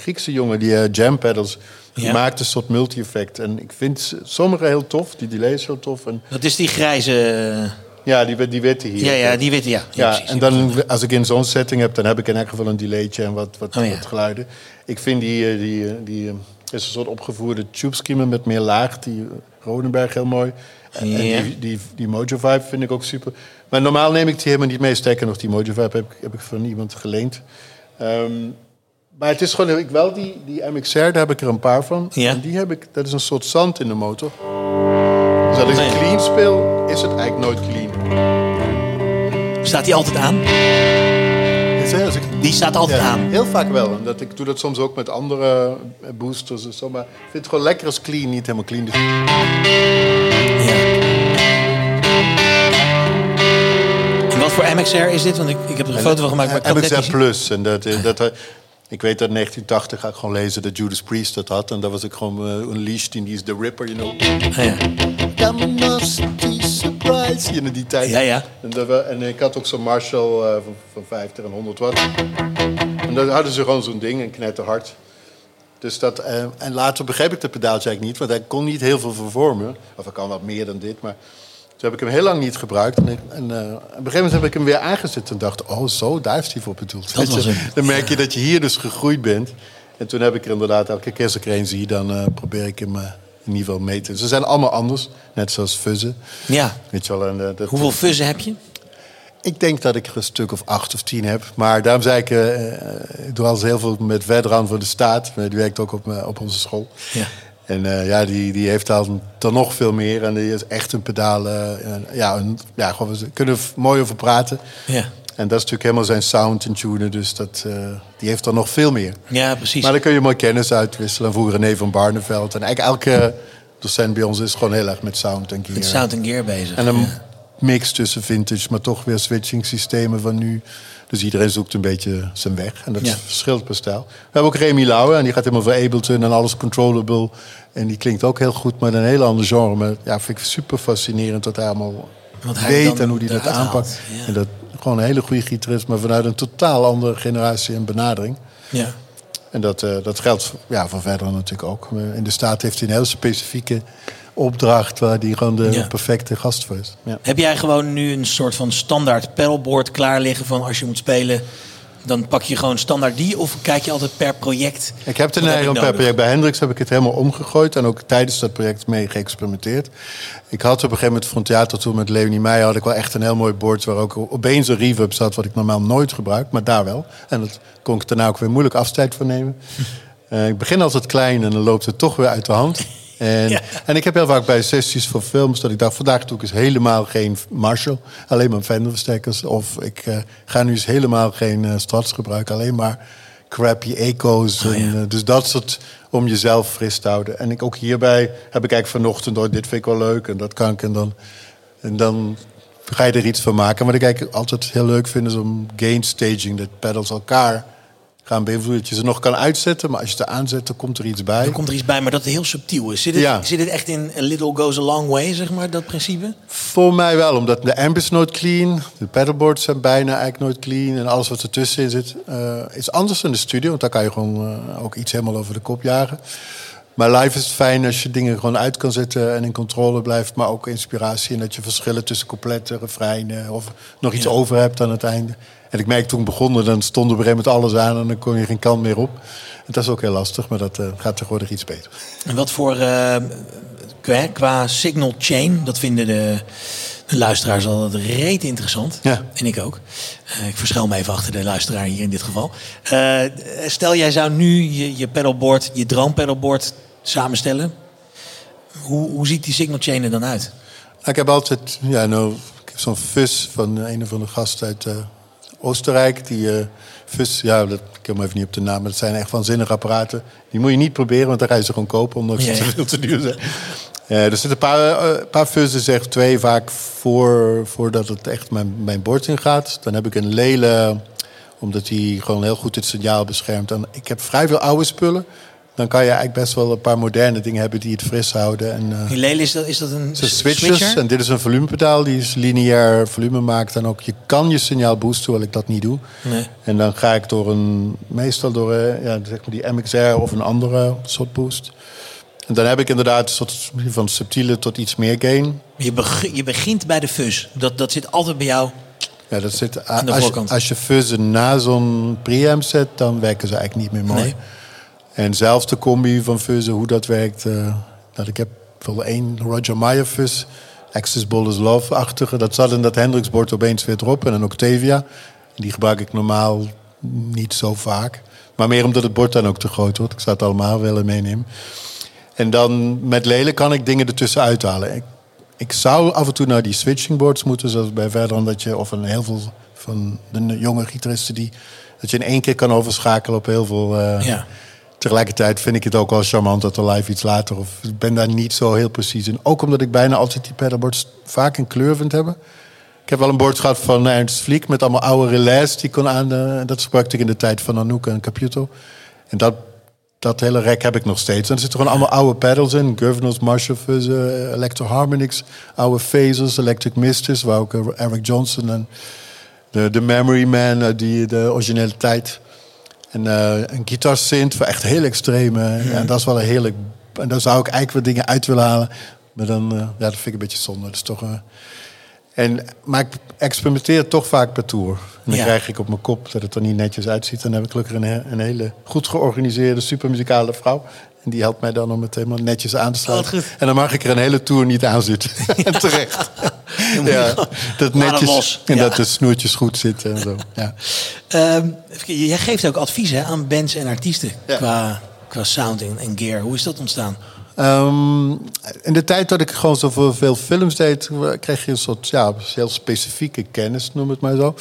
Griekse jongen, die uh, jam pedals... Die ja. maakt een soort multi-effect. En ik vind sommige heel tof. Die delay is heel tof. En... Dat is die grijze... Ja, die, die witte hier. Ja, ja die witte, ja. ja, ja en dan, als ik in zo'n setting heb, dan heb ik in elk geval een delaytje en wat, wat, oh, ja. wat geluiden. Ik vind die, die, die, die is een soort opgevoerde tube skimmer met meer laag. Die Rodenberg heel mooi. En, ja. en die, die, die Mojo Vibe vind ik ook super. Maar normaal neem ik die helemaal niet mee. Sterker nog, die Mojo Vibe heb, heb ik van iemand geleend. Um, maar het is gewoon, ik wel die, die MXR, daar heb ik er een paar van. Ja. En die heb ik, dat is een soort zand in de motor. Dus als ik clean speel, is het eigenlijk nooit clean. Staat die altijd aan? Als ik, die staat altijd ja, aan? Heel vaak wel. En dat, ik doe dat soms ook met andere boosters en zo. Maar ik vind het gewoon lekker als clean, niet helemaal clean. Dus... Ja. En wat voor MXR is dit? Want ik, ik heb er een foto van gemaakt. Maar MXR Plus. En dat, dat, ik weet dat in 1980 ga ik gewoon lezen dat Judas Priest dat had. En dat was ik gewoon uh, unleashed in die is The Ripper, you know. Ah, ja. surprise. In die tijd. Ja, ja. En, dat, en ik had ook zo'n Marshall uh, van, van 50 en 100 watt. En dan hadden ze gewoon zo'n ding, en knetterhard. Dus dat, uh, en later begreep ik de pedaaltje eigenlijk niet, want hij kon niet heel veel vervormen. Of hij kan wat meer dan dit, maar toen heb ik hem heel lang niet gebruikt. En, ik, en uh, op een gegeven moment heb ik hem weer aangezet en dacht... oh, zo, daar is hij voor bedoeld. Dat was dan merk je dat je hier dus gegroeid bent. En toen heb ik er inderdaad, elke keer als ik er een zie... dan uh, probeer ik hem uh, in ieder geval mee te... Ze zijn allemaal anders, net zoals fuzzen. Ja. Weet je wel, en, dat, Hoeveel fuzzen heb je? Ik denk dat ik er een stuk of acht of tien heb. Maar daarom zei ik, ik doe al heel veel met Vedran voor de staat. Die werkt ook op, op onze school. Ja. En uh, ja, die, die heeft dan, dan nog veel meer. En die is echt een pedaal. Uh, ja, een, ja, gewoon, we kunnen er mooi over praten. Ja. En dat is natuurlijk helemaal zijn sound en tunen. Dus dat, uh, die heeft dan nog veel meer. Ja, precies. Maar dan kun je mooi kennis uitwisselen. Vroeger René van Barneveld. En eigenlijk elke docent bij ons is gewoon heel erg met sound en gear. Met sound en gear bezig. En een ja. mix tussen vintage, maar toch weer switching systemen van nu. Dus iedereen zoekt een beetje zijn weg. En dat Ja. verschilt per stijl. We hebben ook Remy Lauwe. En die gaat helemaal voor Ableton en alles controllable. En die klinkt ook heel goed, maar een heel ander genre. Maar ja, vind ik super fascinerend dat hij allemaal hij weet en hoe hij dat aanpakt. ja. En dat gewoon een hele goede gitarist, maar vanuit een totaal andere generatie en benadering. Ja. En dat, eh, dat geldt ja, voor verder natuurlijk ook. In de staat heeft hij een heel specifieke opdracht waar hij gewoon de Ja. perfecte gast voor is. Ja. Heb jij gewoon nu een soort van standaard pedalboard klaar liggen van als je moet spelen, dan pak je gewoon standaard die of kijk je altijd per project? Ik heb het een per project. Bij Hendrix heb ik het helemaal omgegooid. En ook tijdens dat project mee geëxperimenteerd. Ik had op een gegeven moment voor een theatertour met Leonie Meijer... had ik wel echt een heel mooi bord waar ook opeens een reverb zat... wat ik normaal nooit gebruik, maar daar wel. En dat kon ik daarna ook weer moeilijk afscheid van nemen. Eh, ik begin altijd klein en dan loopt het toch weer uit de hand. En, Ja. en ik heb heel vaak bij sessies voor films dat ik dacht... vandaag doe ik eens helemaal geen Marshall, alleen maar Fender-versterkers. Of ik eh, ga nu eens helemaal geen eh, Strats gebruiken, alleen maar crappy echo's. Oh, en, eh, dus dat soort om jezelf fris te houden. En ik, ook hierbij heb ik eigenlijk vanochtend... Oh, dit vind ik wel leuk en dat kan ik. En dan, en dan ga je er iets van maken. Wat ik eigenlijk altijd heel leuk vind is om gain staging. Dat pedals elkaar gaan beïnvloeden. Dat je ze nog kan uitzetten, maar als je ze aanzet, dan komt er iets bij. Er komt er iets bij, maar dat heel subtiel is. Zit het, Ja. zit het echt in a little goes a long way, zeg maar, dat principe? Voor mij wel, omdat de amp is nooit clean. De pedalboards zijn bijna eigenlijk nooit clean. En alles wat ertussenin zit eh, is anders dan de studio. Want daar kan je gewoon eh, ook iets helemaal over de kop jagen. Maar live is het fijn als je dingen gewoon uit kan zetten en in controle blijft. Maar ook inspiratie en dat je verschillen tussen coupletten, refreinen of nog iets Ja. over hebt aan het einde. En ik merk toen ik begon, dan stond er op een gegeven moment alles aan en dan kon je geen kant meer op. En dat is ook heel lastig, maar dat eh, gaat tegenwoordig iets beter. En wat voor, eh, qua, qua signal chain, dat vinden de, de luisteraars altijd reet interessant. Ja. En ik ook. Eh, ik verschuil me even achter de luisteraar hier in dit geval. Stel, jij zou nu je, je pedalboard, je droompedalboard samenstellen. Hoe, hoe ziet die signal chain er dan uit? Nou, ik heb altijd, ja, nou, ik heb zo'n fus van een of andere gast uit Oostenrijk. Die fus, ja, dat, ik heb hem even niet op de naam, maar dat zijn echt waanzinnige apparaten. Die moet je niet proberen, want dan ga je ze gewoon kopen, omdat ze veel te duur zijn. Eh, er zitten een paar, eh, paar fussen, zeg twee vaak voor, voordat het echt mijn, mijn bord in gaat. Dan heb ik een lele, omdat die gewoon heel goed het signaal beschermt. En ik heb vrij veel oude spullen. Dan kan je eigenlijk best wel een paar moderne dingen hebben die het fris houden. En, eh, Die lele, is dat, is dat een switches switcher? en dit is een volumepedaal die is lineair volume maakt. En ook je kan je signaal boosten, terwijl ik dat niet doe. Nee. En dan ga ik door een, meestal door eh, ja, zeg maar die MXR of een andere soort boost. En dan heb ik inderdaad een soort van subtiele tot iets meer gain. Je, beg- je begint bij de fuzz. Dat, dat zit altijd bij jou. Ja, dat zit, Aan de als, voorkant. als je fuzzen na zo'n preamp zet, dan werken ze eigenlijk niet meer mooi. Nee. En zelfs de combi van fuzzen, hoe dat werkt. eh, dat ik heb wel één Roger Meyer fuzz, Access Ball is Love-achtige. Dat zat in dat Hendrix-bord opeens weer erop. En een Octavia. Die gebruik ik normaal niet zo vaak. Maar meer omdat het bord dan ook te groot wordt. Ik zou het allemaal willen meenemen. En dan met lelen kan ik dingen ertussen uithalen. Ik, ik zou af en toe naar die switching boards moeten, zoals bij Verder, dat je, of een heel veel van de jonge gitaristen die, dat je in één keer kan overschakelen op heel veel. eh, Ja. Tegelijkertijd vind ik het ook wel charmant dat er live iets later, of ik ben daar niet zo heel precies in. Ook omdat ik bijna altijd die pedalboards vaak een kleur vind hebben. Ik heb wel een board gehad van Ernst Vliek met allemaal oude relais die kon aan. eh, dat gebruikte ik in de tijd van Anouk en Caputo. En dat, dat hele rek heb ik nog steeds. En er zitten gewoon allemaal oude pedals in. Governors, Marshall Fuzzen, Electro Harmonix, oude Phasers, Electric Misters, waar ook eh, Eric Johnson en de, de Memory Man, die, de originele tijd. En eh, een guitar synth voor echt heel extreme. En dat is wel een heerlijk. En daar zou ik eigenlijk wat dingen uit willen halen. Maar dan, eh, ja, dat vind ik een beetje zonde. Dat is toch. eh, en, maar ik experimenteer toch vaak per tour. En dan Ja. krijg ik op mijn kop dat het er niet netjes uitziet. Dan heb ik gelukkig een, een hele goed georganiseerde, supermuzikale vrouw. En die helpt mij dan om het helemaal netjes aan te sluiten. Oh, en dan mag ik er een hele tour niet aan zitten. en terecht. ja, dat netjes. En Ja. dat de snoertjes goed zitten en zo. Ja. Ehm, jij geeft ook advies hè, aan bands en artiesten Ja. qua, qua sound en, en gear. Hoe is dat ontstaan? Ehm, in de tijd dat ik gewoon zoveel veel films deed, kreeg je een soort ja, heel specifieke kennis, noem het maar zo.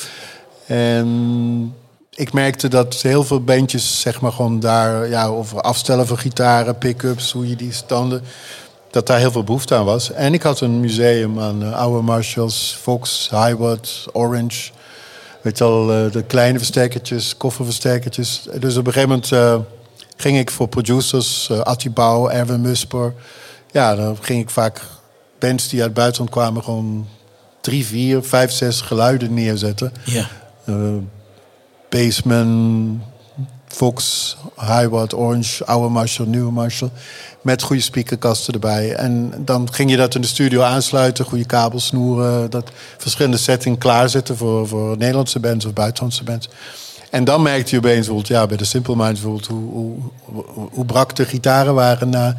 En ik merkte dat heel veel bandjes, zeg maar, gewoon daar ja, over afstellen van gitaren, pick-ups, hoe je die standen, dat daar heel veel behoefte aan was. En ik had een museum aan eh, oude Marshalls, Fox, Highwood, Orange. Weet je al, eh, de kleine versterkertjes, kofferversterkertjes. Dus op een gegeven moment eh, ging ik voor producers, Attie Bouw, Erwin Musper. Ja, dan ging ik vaak bands die uit het buitenland kwamen... gewoon drie, vier, vijf, zes geluiden neerzetten. Ja. Baseman, Fox, Highwood, Orange, oude Marshall, nieuwe Marshall. Met goede speakerkasten erbij. En dan ging je dat in de studio aansluiten, goede kabels snoeren. Dat verschillende settings klaarzetten voor, voor Nederlandse bands of buitenlandse bands. En dan merkte je opeens bijvoorbeeld, ja, bij de Simple Minds bijvoorbeeld, hoe, hoe, hoe, brak de gitaren waren. na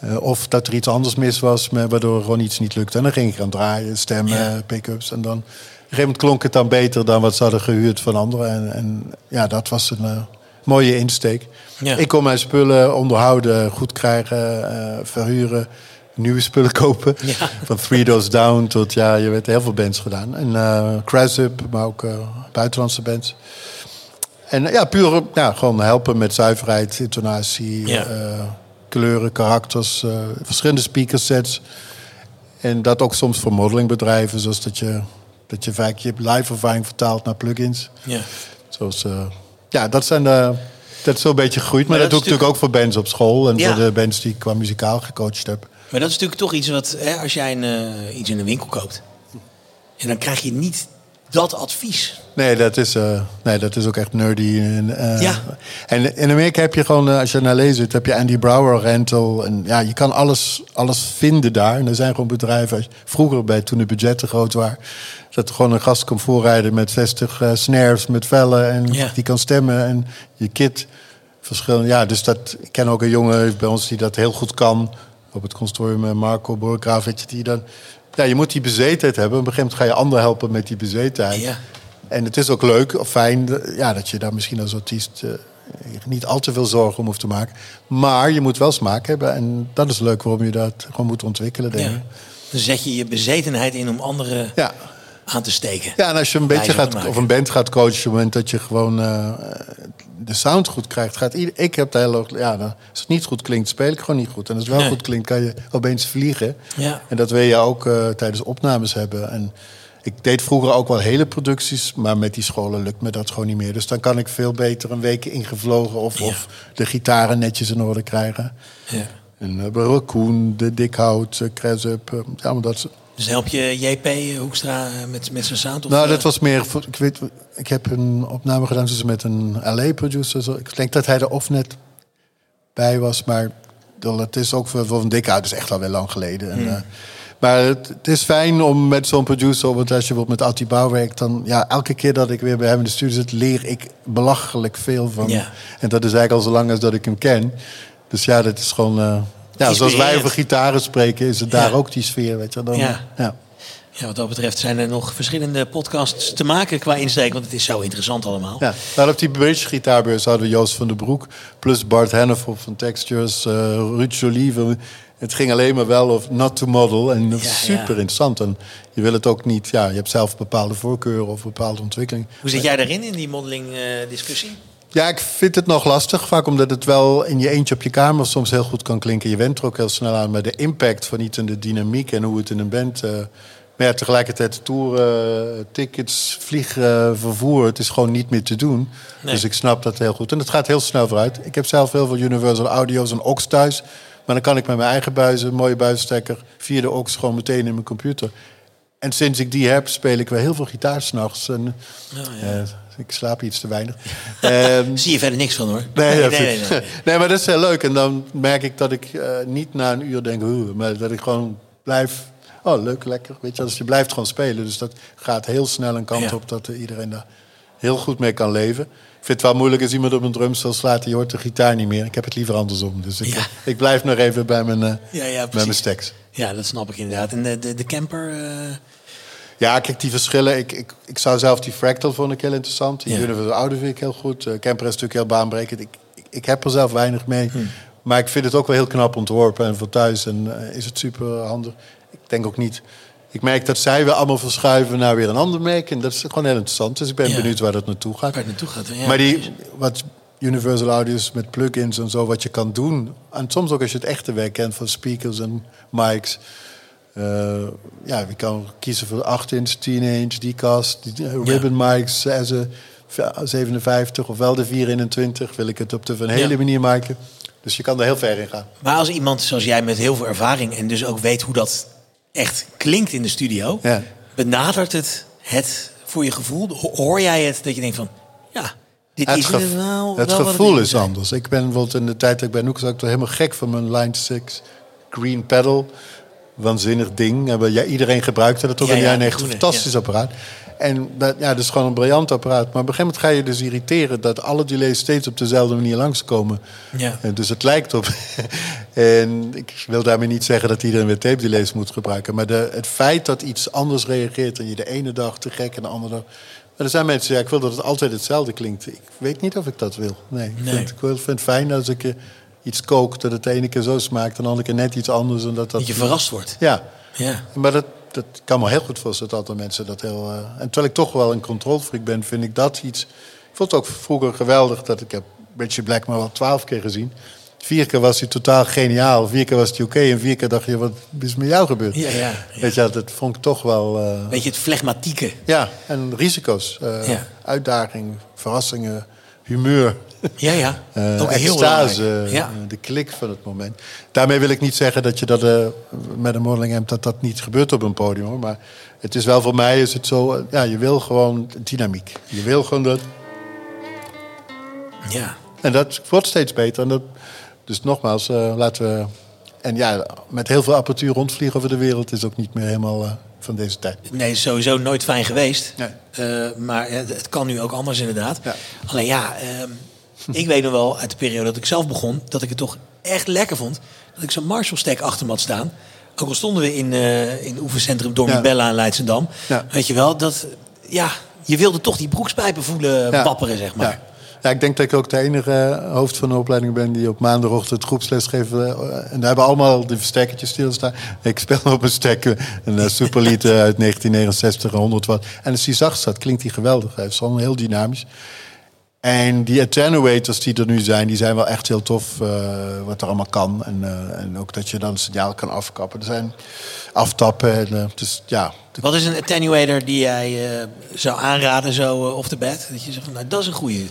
eh, of dat er iets anders mis was, maar waardoor gewoon iets niet lukte. En dan ging ik aan draaien, stemmen, Ja. pick-ups. En dan, gegeven moment klonk het dan beter dan wat ze hadden gehuurd van anderen. En, en ja, dat was een eh, mooie insteek. Ja. Ik kon mijn spullen onderhouden, goed krijgen, eh, verhuren, nieuwe spullen kopen. Ja. Van Three Doors Down tot, ja, je weet heel veel bands gedaan. En uh, Crasup, maar ook buitenlandse bands. En ja, puur ja, gewoon helpen met zuiverheid, intonatie, Ja. kleuren, karakters, verschillende speakersets. En dat ook soms voor modelingbedrijven, zoals dat je, dat je vaak je live ervaring vertaalt naar plugins. Ja. Zoals eh, ja, dat zijn de... Dat is zo'n beetje gegroeid. Maar, dat, doe ik natuurlijk ook voor bands op school. En voor de bands die ik qua muzikaal gecoacht heb. Maar dat is natuurlijk toch iets wat... Hè, als jij een, uh, iets in een winkel koopt... En dan krijg je niet dat advies. Nee, dat is, uh, nee, dat is ook echt nerdy. En, uh, ja. en in Amerika heb je gewoon, uh, als je naar lezen heb je Andy Brower Rental. En ja, je kan alles, alles vinden daar. En er zijn gewoon bedrijven, vroeger bij toen de budgetten groot waren, dat er gewoon een gast komt voorrijden met 60 snares, met vellen. En ja. die kan stemmen. En je kit verschillende. Ja, dus dat, ik ken ook een jongen bij ons die dat heel goed kan. Op het consortium Marco Borgraaf, weet je, die dan ja, je moet die bezetenheid hebben. Op een gegeven moment ga je anderen helpen met die bezetenheid. Ja. En het is ook leuk of fijn ja, dat je daar misschien als artiest uh, niet al te veel zorgen om hoeft te maken. Maar je moet wel smaak hebben. En dat is leuk waarom je dat gewoon moet ontwikkelen. Denk ja. Dan zet je je bezetenheid in om anderen ja. aan te steken. Ja, en als je een beetje gaat, of een band gaat coachen, op het moment dat je gewoon uh, de sound goed krijgt, gaat ieder, ik heb de hele, ja, als het niet goed klinkt, speel ik gewoon niet goed. En als het wel goed klinkt, kan je opeens vliegen. Ja. En dat wil je ook uh, tijdens opnames hebben. En ik deed vroeger ook wel hele producties, maar met die scholen lukt me dat gewoon niet meer. Dus dan kan ik veel beter een week ingevlogen of, of de gitaren netjes in orde krijgen. Ja. En uh, Koen, de Dikhout, uh, Kresup, uh, allemaal dat dus help je JP Hoekstra met, met zijn sound? Of nou, dat was meer... Ik, weet, ik heb een opname gedaan dus met een LA-producer. Ik denk dat hij er of net bij was, maar het is ook voor, voor een dikke uit. is echt alweer lang geleden. En, hmm. eh, maar het, is fijn om met zo'n producer, want als je bijvoorbeeld met Atti Bouw werkt, dan ja, elke keer dat ik weer bij hem in de studio zit, leer ik belachelijk veel van. En dat is eigenlijk al zo lang als dat ik hem ken. Dus ja, dat is gewoon. Uh, ja, zoals wij over gitaren spreken, is het daar ook die sfeer, weet je. Dan, ja. ja. Ja, wat dat betreft zijn er nog verschillende podcasts te maken qua insteek, want het is zo interessant allemaal. Ja, nou, op die British gitaarbeurs hadden we Joost van den Broek, plus Bart Hennefeld van Textures, uh, Ruud Jolive. Het ging alleen maar wel of not to model en dat is super interessant. En je wil het ook niet, ja, je hebt zelf bepaalde voorkeuren of bepaalde ontwikkeling. Hoe zit jij daarin, in die modeling uh, discussie? Ja, ik vind het nog lastig. Vaak omdat het wel in je eentje op je kamer soms heel goed kan klinken. Je went er ook heel snel aan. Maar de impact van iets in de dynamiek en hoe het in een band... Uh, maar ja, tegelijkertijd toeren, tickets, vliegen, vervoer... het is gewoon niet meer te doen. Dus ik snap dat heel goed. En het gaat heel snel vooruit. Ik heb zelf heel veel Universal Audio's en aux thuis. Maar dan kan ik met mijn eigen buizen, mooie buisstekker... via de aux gewoon meteen in mijn computer. En sinds ik die heb, speel ik wel heel veel gitaar s'nachts. En, oh, ja. Ik slaap iets te weinig. um, Zie je verder niks van hoor. Nee, nee, nee, nee, nee. maar dat is heel leuk. En dan merk ik dat ik uh, niet na een uur denk, hoe, maar dat ik gewoon blijf. Oh, leuk, lekker. Weet je, dus je blijft gewoon spelen. Dus dat gaat heel snel een kant op dat iedereen daar heel goed mee kan leven. Ik vind het wel moeilijk als iemand op een drumstel slaat, die hoort de gitaar niet meer. Ik heb het liever andersom. Dus ik, ik blijf nog even bij mijn, uh, ja, ja, bij mijn stacks. Ja, dat snap ik inderdaad. En de, de, de camper. Uh... Ja, kijk, die verschillen. Ik, ik, ik zou zelf die Fractal vond ik heel interessant. Die ja. Universal Oude vind ik heel goed. Uh, Camper is natuurlijk heel baanbrekend. Ik, ik, ik, heb er zelf weinig mee. Hm. Maar ik vind het ook wel heel knap ontworpen en voor thuis. En uh, is het super handig. Ik denk ook niet... Ik merk dat zij weer allemaal verschuiven naar weer een ander merk. En dat is gewoon heel interessant. Dus ik ben benieuwd waar dat naartoe gaat. Waar het naartoe gaat, ja. Maar die, wat Universal Audio's met plugins en zo, wat je kan doen. En soms ook als je het echte werk kent van speakers en mics ja, je kan kiezen voor 8 inch, 10 inch, die cast, die uh, ribbon mics, ze 57 of wel de 421. Wil ik het op de van hele manier maken. Dus je kan er heel ver in gaan. Maar als iemand zoals jij met heel veel ervaring en dus ook weet hoe dat echt klinkt in de studio, ja. benadert het het voor je gevoel? Hoor jij het dat je denkt van ja, dit het is nou Het gevoel is anders. Ik ben bijvoorbeeld in de tijd dat ik bij Noek zat, helemaal gek van mijn Line 6 Green Pedal waanzinnig ding. Ja, iedereen gebruikte dat ook ja, in de jaren 90. Fantastisch apparaat. En dat, ja, dat is gewoon een briljant apparaat. Maar op een gegeven moment ga je dus irriteren dat alle delays steeds op dezelfde manier langskomen. Ja. En dus het lijkt op. en ik wil daarmee niet zeggen dat iedereen weer tape delays moet gebruiken. Maar de, het feit dat iets anders reageert en je de ene dag te gek en de andere dag. Maar er zijn mensen, ja, ik wil dat het altijd hetzelfde klinkt. Ik weet niet of ik dat wil. Nee, nee. Ik, vind, ik vind het fijn als ik iets kookt, dat het de ene keer zo smaakt en de andere keer net iets anders. En dat, dat, dat je verrast wordt. Ja. ja. Maar dat, dat kan me heel goed voorstellen dat altijd mensen dat heel... Uh, en terwijl ik toch wel een controlfreak ben, vind ik dat iets... Ik vond het ook vroeger geweldig dat ik heb Richie Blackmore wel twaalf keer gezien. Vier keer was hij totaal geniaal, vier keer was hij oké... en vier keer dacht je, wat is met jou gebeurd? Ja, ja, Weet je, dat vond ik toch wel... Uh... Weet je, het flegmatieke. Ja, en risico's, uh, uitdaging, verrassingen humeur. Ja, ja. Uh, Ook heel extase, ja. de klik van het moment. Daarmee wil ik niet zeggen dat je dat uh, met een modeling hebt... dat dat niet gebeurt op een podium. Hoor. Maar het is wel voor mij is het zo... Uh, ja, je wil gewoon dynamiek. Je wil gewoon dat... Ja. En dat wordt steeds beter. En dat, dus nogmaals, laten we... En ja, met heel veel apparatuur rondvliegen over de wereld... is ook niet meer helemaal van deze tijd. Nee, sowieso nooit fijn geweest. Nee. Uh, maar het, het, kan nu ook anders inderdaad. Ja. Alleen ja, uh, ik weet nog wel uit de periode dat ik zelf begon... dat ik het toch echt lekker vond... dat ik zo'n Marshall-stack achter me had staan. Ook al stonden we in, uh, in het oefencentrum Dormibella ja. in Leidsendam. Ja. Weet je wel, dat... Ja, je wilde toch die broekspijpen voelen wapperen, zeg maar. Ik denk dat ik ook de enige hoofd van de opleiding ben die op maandagochtend groepsles geeft. eh, En daar hebben allemaal de verstekkertjes stilstaan. Ik speel op een stekker, een uh, Superlied uit 1969, 100 watt. En als die zacht staat, klinkt die geweldig. Hij is gewoon heel dynamisch. En die attenuators die er nu zijn, die zijn wel echt heel tof. wat er allemaal kan. En, en ook dat je dan een signaal kan afkappen. Er zijn aftappen. En, dus, ja. Wat is een attenuator die jij zou aanraden zo off the bat? Dat je zegt, nou, dat is een goede.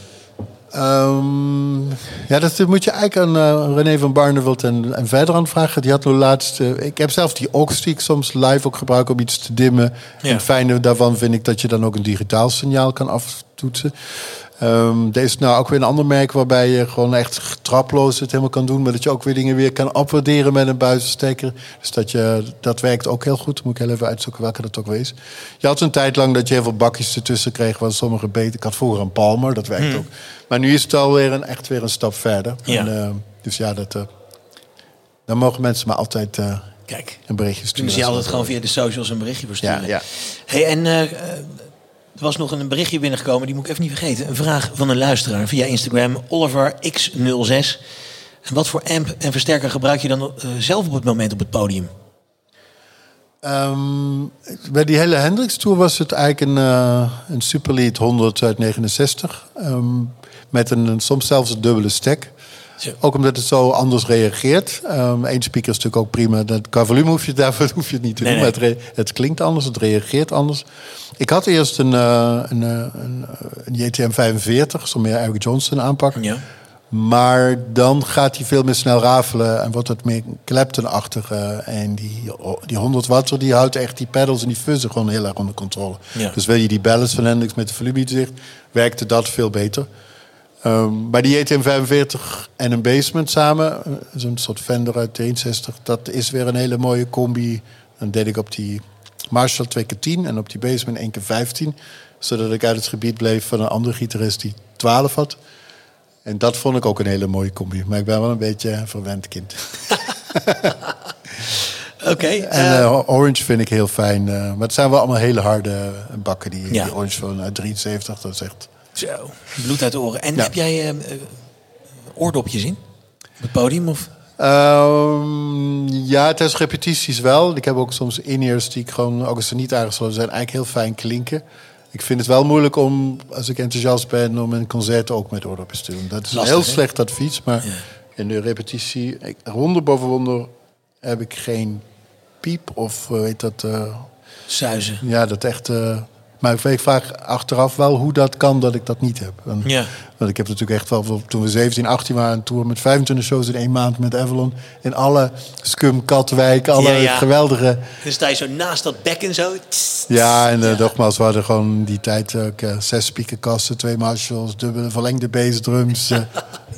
Um, ja, dat moet je eigenlijk aan uh, René van Barneveld en, en verder aan vragen. Die had nu laatst. Uh, ik heb zelf die aux die ik soms live ook gebruik om iets te dimmen. Ja. En het fijne daarvan vind ik dat je dan ook een digitaal signaal kan aftoetsen. Um, er is nou ook weer een ander merk waarbij je gewoon echt traploos het helemaal kan doen. Maar dat je ook weer dingen weer kan opwaarderen met een buitenstekker. Dus dat, je, dat werkt ook heel goed. Moet ik heel even uitzoeken welke dat ook wees. Je had een tijd lang dat je heel veel bakjes ertussen kreeg. Waar sommige beter. Ik had vroeger een Palmer, dat werkt hmm. ook. Maar nu is het alweer een, echt weer een stap verder. Ja. En, uh, dus ja, dat, uh, dan mogen mensen maar altijd uh, Kijk, een berichtje sturen. Dus je altijd gewoon via de socials een berichtje versturen. Ja, ja. Hey, en uh, er was nog een berichtje binnengekomen, die moet ik even niet vergeten. Een vraag van een luisteraar via Instagram, OliverX06. En wat voor amp en versterker gebruik je dan uh, zelf op het moment op het podium? Um, bij die hele Hendrix Tour was het eigenlijk een, uh, een Superlead 100 uit 69. Um, met een, soms zelfs een dubbele stack. Zo. Ook omdat het zo anders reageert. Um, Eén speaker is natuurlijk ook prima. Dat, qua volume hoef je, daarvoor hoef je het niet te Nee, doen. nee. Maar het, klinkt anders, het reageert anders. Ik had eerst een, uh, een, uh, een, een JTM 45, zo'n meer Eric Johnson aanpak. Ja. Maar dan gaat hij veel meer snel rafelen en wordt het meer Clapton-achtig. Uh, en die, die 100 watt, die houdt echt die pedals en die fuzzen gewoon heel erg onder controle. Ja. Dus wil je die balance van Hendrix met de volumedicht, werkte dat veel beter. Um, bij die JTM 45 en een basement samen, zo'n soort Fender uit 63, dat is weer een hele mooie combi. Dan deed ik op die Marshall 2 keer 10 en op die basement 1 keer 15 zodat ik uit het gebied bleef van een andere gitarist die 12 had. En dat vond ik ook een hele mooie combi. Maar ik ben wel een beetje een verwend kind. Oké. Okay, en uh, Orange vind ik heel fijn. Uh, maar het zijn wel allemaal hele harde bakken. Die, Ja. die Orange van uit 73, dat is echt... Zo, bloed uit de oren. En Ja. heb jij uh, oordopjes in? Op het podium? Of? Um, ja, tijdens repetities wel. Ik heb ook soms in-ears die ik gewoon, ook als ze niet aangesloten zijn, eigenlijk heel fijn klinken. Ik vind het wel moeilijk om, als ik enthousiast ben, om een concert ook met oordopjes te doen. Dat is Lastig, een heel hè? slecht advies, maar Ja. in de repetitie, ik, wonder boven wonder, heb ik geen piep of uh, weet dat, uh, Suizen. ja, dat echt. Uh, maar ik weet vaak achteraf wel hoe dat kan dat ik dat niet heb. En, Ja. Want ik heb natuurlijk echt wel, toen we 17, 18 waren, een tour met 25 shows in één maand met Avalon. In alle Scum, Katwijk, alle Ja, ja. geweldige. Dan sta je zo naast dat bekken zo. Tss, Ja, en uh, nogmaals, we hadden gewoon die tijd ook uh, zes speakerkasten, twee Marshalls, dubbele verlengde bassdrums, uh,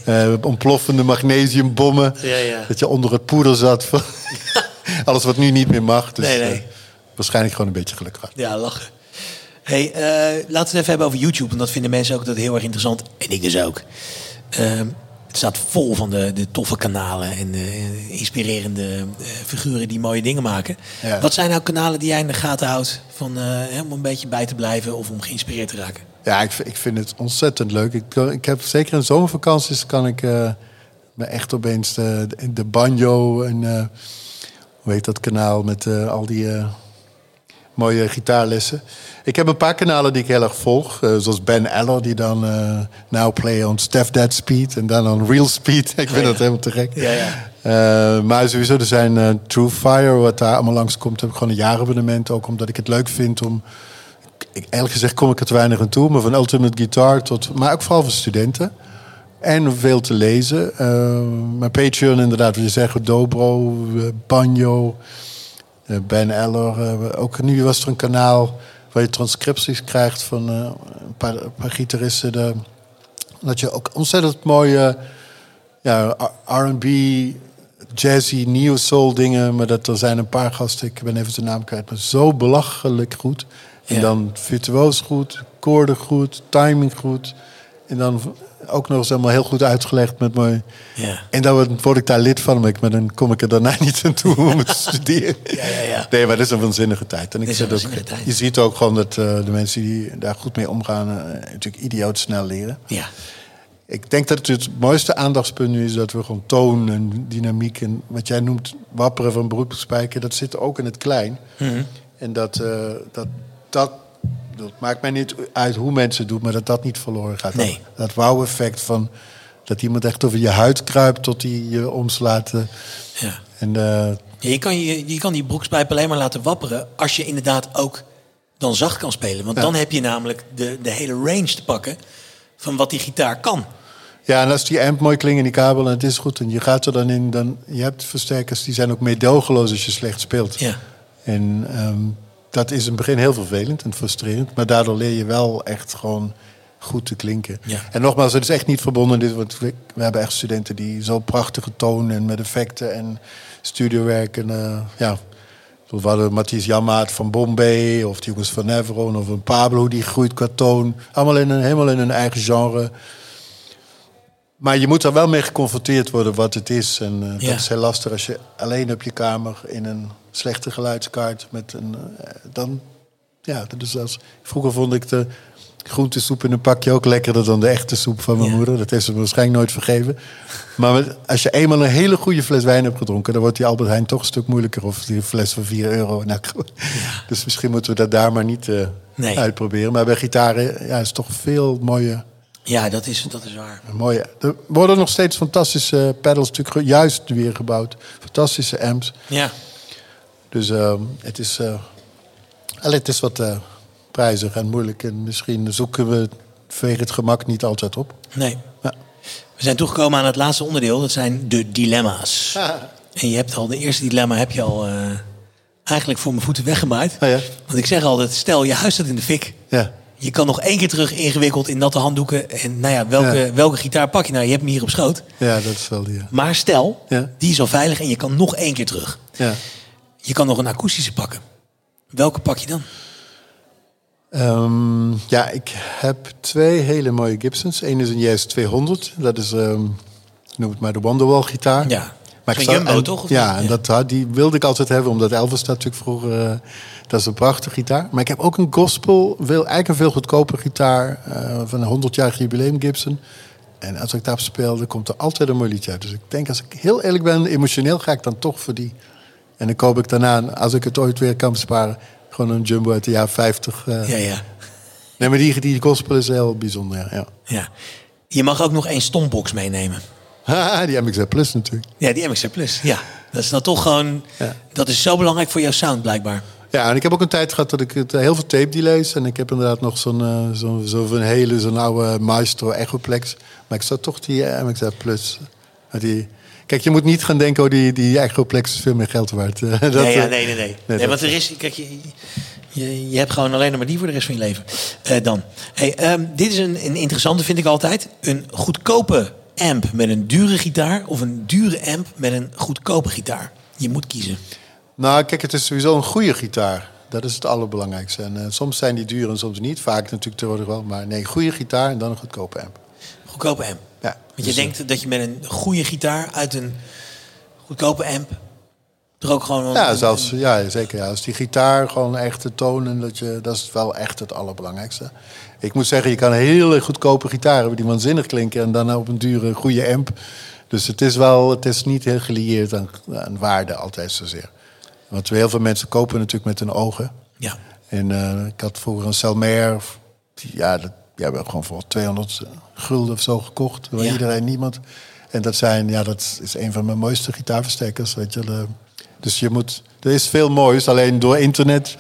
uh, ontploffende magnesiumbommen. Ja, ja. Dat je onder het poeder zat. van Alles wat nu niet meer mag. Dus, Nee, nee. waarschijnlijk gewoon een beetje geluk gehad. Ja, lachen. Hey, eh, laten we het even hebben over YouTube. Want dat vinden mensen ook dat heel erg interessant. En ik dus ook. Ehm, het staat vol van de, de toffe kanalen en de inspirerende eh, figuren die mooie dingen maken. Ja. Wat zijn nou kanalen die jij in de gaten houdt van, eh, om een beetje bij te blijven of om geïnspireerd te raken? Ja, ik, ik vind het ontzettend leuk. Ik, ik heb zeker in zomervakanties kan ik me echt opeens de, de banjo en hoe heet dat kanaal met al die eh, mooie gitaarlessen. Ik heb een paar kanalen die ik heel erg volg. Uh, zoals Ben Eller, die dan uh, now play on Steph Dead Speed en dan on Real Speed. ik vind ja. dat helemaal te gek. Ja, ja. Uh, maar sowieso, er zijn True Fire, wat daar allemaal langskomt. Heb ik gewoon een jaarabonnement ook, omdat ik het leuk vind om ik, eerlijk gezegd kom ik er te weinig aan toe. Maar van Ultimate Guitar tot... Maar ook vooral voor studenten. En veel te lezen. Mijn Patreon inderdaad, wat je zegt. Dobro, Banjo, Ben Eller. ook nu was er een kanaal waar je transcripties krijgt van een paar, een, paar, gitaristen. De, dat je ook ontzettend mooie ja, R&B, jazzy, neo soul dingen. Maar dat er zijn een paar gasten, ik ben even zijn naam kwijt, maar zo belachelijk goed. En dan virtuoos goed, koorden goed, timing goed. En dan ook nog eens helemaal heel goed uitgelegd met mooi. Ja. En dan word ik daar lid van, maar dan kom ik er daarna niet aan toe om te studeren. Ja, ja, ja. Nee, maar dat is een waanzinnige tijd. En ik zeg ook, je ziet ook gewoon dat uh, de mensen die daar goed mee omgaan, uh, natuurlijk idioot snel leren. Ja. Ik denk dat het het mooiste aandachtspunt nu is dat we gewoon toon en dynamiek en wat jij noemt wapperen van beroepsspijker, dat zit ook in het klein. Mm En dat, uh, dat, dat het maakt mij niet uit hoe mensen het doen, maar dat dat niet verloren gaat. Nee. Dat, dat wow-effect van dat iemand echt over je huid kruipt tot hij je omslaat. Uh, ja. En, uh, ja, je, kan je, je kan die broekspijp alleen maar laten wapperen als je inderdaad ook dan zacht kan spelen. Want dan heb je namelijk de, de hele range te pakken van wat die gitaar kan. Ja, en als die amp mooi klinkt in die kabel en het is goed en je gaat er dan in, dan je hebt versterkers die zijn ook meedogenloos als je slecht speelt. Ja. En um, dat is in het begin heel vervelend en frustrerend. Maar daardoor leer je wel echt gewoon goed te klinken. Ja. En nogmaals, het is echt niet verbonden. Dit, want we, hebben echt studenten die zo prachtige tonen en met effecten en studiowerk. En uh, ja, we hadden Matthias Jammaat van Bombay of die jongens van Nevron of een Pablo die groeit qua toon. Allemaal in een, helemaal in een eigen genre. Maar je moet er wel mee geconfronteerd worden wat het is. En uh, dat is heel lastig als je alleen op je kamer in een slechte geluidskaart met een. Uh, dan, ja, dat is als. Vroeger vond ik de groentesoep in een pakje ook lekkerder dan de echte soep van mijn moeder. Dat heeft ze me waarschijnlijk nooit vergeven. Maar als je eenmaal een hele goede fles wijn hebt gedronken, dan wordt die Albert Heijn toch een stuk moeilijker. Of die fles van 4 euro. Nou, Dus misschien moeten we dat daar maar niet uh, nee. uitproberen. Maar bij gitaren ja, is toch veel mooie ja, dat is, dat is waar. Mooi. Er worden nog steeds fantastische pedals natuurlijk juist weer gebouwd. Fantastische amps. Ja. Dus uh, het, is, uh, het is wat uh, prijzig en moeilijk. En misschien zoeken we vanwege het gemak niet altijd op. Nee. Ja. We zijn toegekomen aan het laatste onderdeel. Dat zijn de dilemma's. En je hebt al, de eerste dilemma heb je al eh, eigenlijk voor mijn voeten weggemaaid. Oh ja. Want ik zeg altijd, stel je huis staat in de fik. Ja. Je kan nog één keer terug ingewikkeld in natte handdoeken. En nou ja, welke, welke gitaar pak je nou? Je hebt hem hier op schoot. Ja, dat is wel die. Maar stel, die is al veilig en je kan nog één keer terug. Ja. Je kan nog een akoestische pakken. Welke pak je dan? Um, ja, ik heb twee hele mooie Gibsons. Eén is een JS 200. Dat is, um, noem het maar, de Wonderwall gitaar. Ja. Maar ik Jumbo, toch? ja, en dat, die wilde ik altijd hebben, omdat Elvis dat natuurlijk vroeger... Uh, dat is een prachtige gitaar. Maar ik heb ook een gospel, eigenlijk een veel goedkoper gitaar... Uh, van een 100-jarig jubileum Gibson. En als ik daarop speel, dan komt er altijd een mooi liedje uit. Dus ik denk, als ik heel eerlijk ben, emotioneel ga ik dan toch voor die. En dan koop ik daarna, als ik het ooit weer kan besparen... gewoon een Jumbo uit de jaren 50. Uh. Ja, ja. Nee, maar die, die gospel is heel bijzonder, ja. ja. Je mag ook nog één stombox meenemen. die MXR Plus natuurlijk. Ja, die MXR Plus. Ja, dat is dan toch gewoon... Dat is zo belangrijk voor jouw sound blijkbaar. Ja, en ik heb ook een tijd gehad dat ik het, heel veel tape delays... en ik heb inderdaad nog zo'n uh, zo, zo hele, zo'n oude Maestro Echoplex. Maar ik zou toch die uh, MXR Plus... Die, Kijk, je moet niet gaan denken, oh, die, die Echoplex is veel meer geld waard. dat, nee, ja, nee, nee, nee. nee, want er is, kijk, je, je, je, hebt gewoon alleen nog maar die voor de rest van je leven. dan. Hey, um, dit is een, een interessante, vind ik altijd. Een goedkope amp met een dure gitaar of een dure amp met een goedkope gitaar? Je moet kiezen. Nou, kijk, het is sowieso een goede gitaar. Dat is het allerbelangrijkste. En uh, soms zijn die duur en soms niet. Vaak natuurlijk tegenwoordig wel. Maar nee, goede gitaar en dan een goedkope amp. Goedkope amp? Ja. Want je dus, denkt dat je met een goede gitaar uit een goedkope amp er ook gewoon... Ja, zelfs, ja zeker. Ja. Als die gitaar gewoon echt te tonen, dat, je, dat is wel echt het allerbelangrijkste. Ik moet zeggen, je kan een hele goedkope gitaar hebben die waanzinnig klinken en dan op een dure, goede amp. Dus het is wel, het is niet heel gelieerd aan, aan waarde altijd zozeer. Want heel veel mensen kopen natuurlijk met hun ogen. Ja. En uh, ik had vroeger een Selmer, ja, dat, die hebben gewoon voor 200 gulden of zo gekocht. Waar iedereen, niemand. En dat zijn, ja, dat is een van mijn mooiste gitaarversterkers, weet je. dus je moet, er is veel moois, alleen door internet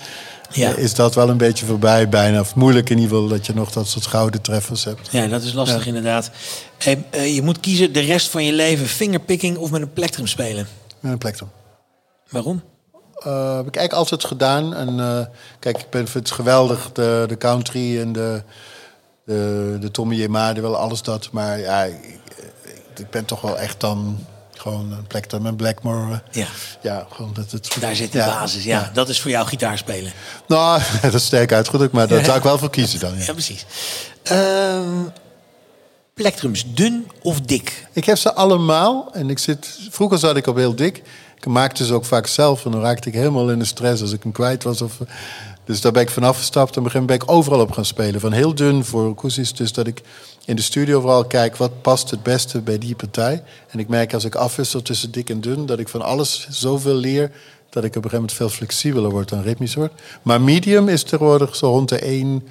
ja. is dat wel een beetje voorbij bijna. Of moeilijk in ieder geval dat je nog dat soort gouden treffers hebt. Ja, dat is lastig inderdaad. Uh, je moet kiezen de rest van je leven fingerpicking of met een plektrum spelen. Met een plektrum. Waarom? Uh, heb ik eigenlijk altijd gedaan. En uh, kijk, ik ben, vind het geweldig, de, de country en de, de, de Tommy Jemade, wel alles dat. Maar ja, ik, ik ben toch wel echt dan gewoon een Plektrum en Blackmore. Ja. ja, gewoon dat het. Daar zit de basis, ja. Dat is voor jou gitaarspelen. Nou, dat is sterk uitgedrukt, maar daar zou ik wel voor kiezen dan. Ja, precies. Uh, plektrums, dun of dik? Ik heb ze allemaal. En ik zit, vroeger zat ik op heel dik. Ik maakte ze ook vaak zelf. En dan raakte ik helemaal in de stress als ik hem kwijt was. Of, dus daar ben ik vanaf gestapt. En begin ben ik overal op gaan spelen. Van heel dun voor akoestisch. Dus dat ik in de studio vooral kijk wat past het beste bij die partij. En ik merk als ik afwissel tussen dik en dun, dat ik van alles zoveel leer dat ik op een gegeven moment veel flexibeler word en ritmisch word. Maar medium is tegenwoordig zo rond de 1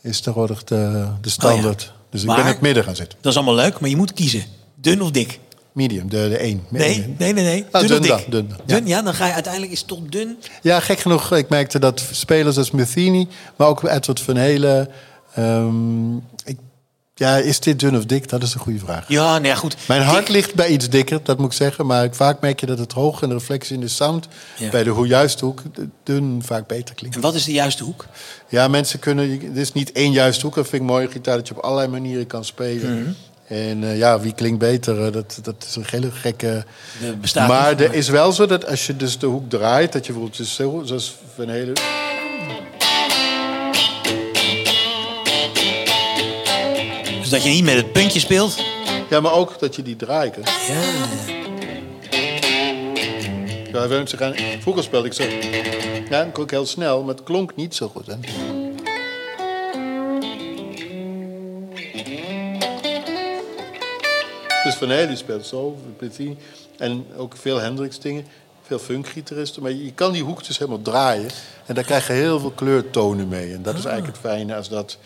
is tegenwoordig de, de standaard. Oh dus ik ben in het midden gaan zitten. Dat is allemaal leuk, maar je moet kiezen. Dun of dik? Medium, de, de 1. Nee, nee, nee. nee. Ah, dun, dun, of dik? dun, dun, ja. dan ga je uiteindelijk is het toch dun. Ja, gek genoeg. Ik merkte dat spelers als Metheny, maar ook Edward van Helen... Um, ik ja, is dit dun of dik? Dat is een goede vraag. Ja, nou ja, goed. Mijn hart ligt bij iets dikker, dat moet ik zeggen. Maar vaak merk je dat het hoog en de reflectie in de sound... bij de hoe juiste hoek dun vaak beter klinkt. En wat is de juiste hoek? Ja, mensen kunnen... Het is niet één juiste hoek. Dat vind ik mooi, gitaar, dat je op allerlei manieren kan spelen. Mhm. En uh, ja, wie klinkt beter? Dat, dat is een hele gekke... maar er is wel zo dat als je dus de hoek draait... dat je bijvoorbeeld dus zo, zoals Van hele Dus dat je niet met het puntje speelt. Ja, maar ook dat je die draait. Ja. Ja, vroeger speelde ik zo. Ja, ik klonk heel snel, maar het klonk niet zo goed. Hè? Dus Van Helen speelt zo. En ook veel Hendrix dingen, veel funkgitaristen. Maar je kan die hoek dus helemaal draaien. En daar krijg je heel veel kleurtonen mee. En dat is eigenlijk het fijne als dat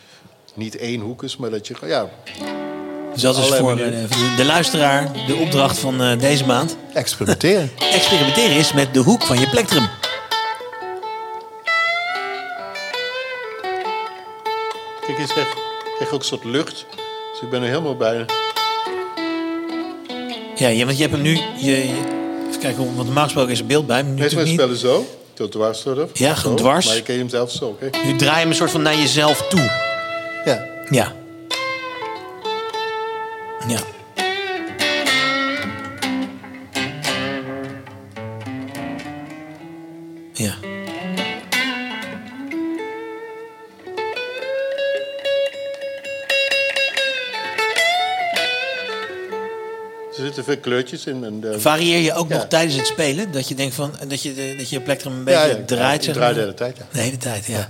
niet één hoek is, maar dat je... Ja, dus dat is voor de, de, luisteraar de opdracht van uh, deze maand. Experimenteren. Experimenteren is met de hoek van je plektrum. Kijk, eens, krijg, krijg ook een soort lucht. Dus ik ben er helemaal bij. Ja, ja want je hebt hem nu... Je, even kijken, want normaal gesproken is er beeld bij. Meestal mensen spelen zo. Tot dwars eraf. Ja, gewoon dwars. Maar je kan hem zelf zo. Okay. Nu draai je hem een soort van naar jezelf toe. Ja. Ja. Ja. Zitten veel kleurtjes in. En de... Varieer je ook nog tijdens het spelen? Dat je denkt van dat je, dat je plektrum een beetje ja, draait? Ja, ik draai de hele tijd, ja. De hele tijd, ja.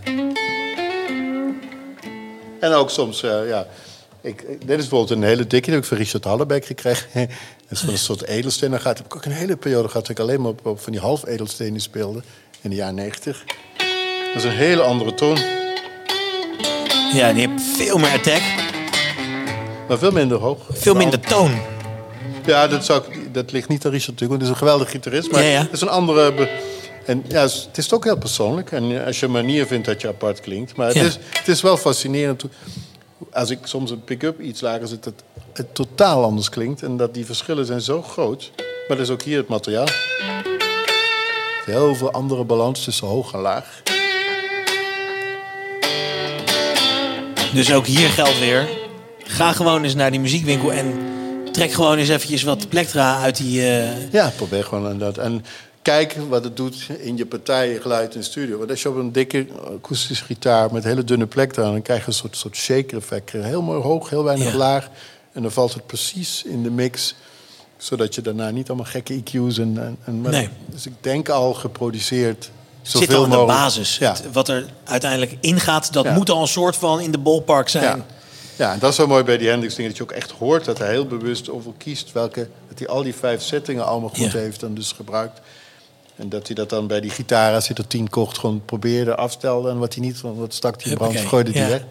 En ook soms, uh, ja. Ik, dit is bijvoorbeeld een hele dikke, die heb ik van Richard Hallebeck gekregen. dat is van een soort edelsteen. Dan gaat, heb ik ook een hele periode gehad dat ik alleen maar op, van die half edelstenen speelde. In de jaren 90. Dat is een hele andere toon. Ja, die heeft veel meer attack. Maar veel minder hoog. Veel minder toon. Ja, dat, zou, dat ligt niet aan Richard natuurlijk, want het is een geweldig gitarist. Maar het is een andere... En ja, het is ook heel persoonlijk. En als je een manier vindt dat je apart klinkt. Maar het, is, het is wel fascinerend. Als ik soms een pick-up iets lager zit, dat het totaal anders klinkt. En dat die verschillen zijn zo groot. Maar dat is ook hier het materiaal. Heel veel andere balans tussen hoog en laag. Dus ook hier geldt weer. Ga gewoon eens naar die muziekwinkel en trek gewoon eens eventjes wat plektra uit die... Uh... Ja, probeer gewoon aan dat. En kijk wat het doet in je partij, geluid in de studio. Want als je op een dikke akoestische gitaar met hele dunne plek dan, krijg je een soort, soort shaker effect. Heel mooi hoog, heel weinig laag. En dan valt het precies in de mix zodat je daarna niet allemaal gekke EQ's en... en, nee. Dus ik denk al geproduceerd Zit al in de basis. Ja. wat er uiteindelijk ingaat, dat moet al een soort van in de ballpark zijn. Ja. Ja, en dat is zo mooi bij die Hendrix dingen, dat je ook echt hoort dat hij heel bewust over kiest welke, dat hij al die vijf settingen allemaal goed heeft en dus gebruikt. En dat hij dat dan bij die gitaar, als hij er tien kocht, gewoon probeerde afstelde. En wat hij niet, wat stak hij brand, gooide die weg.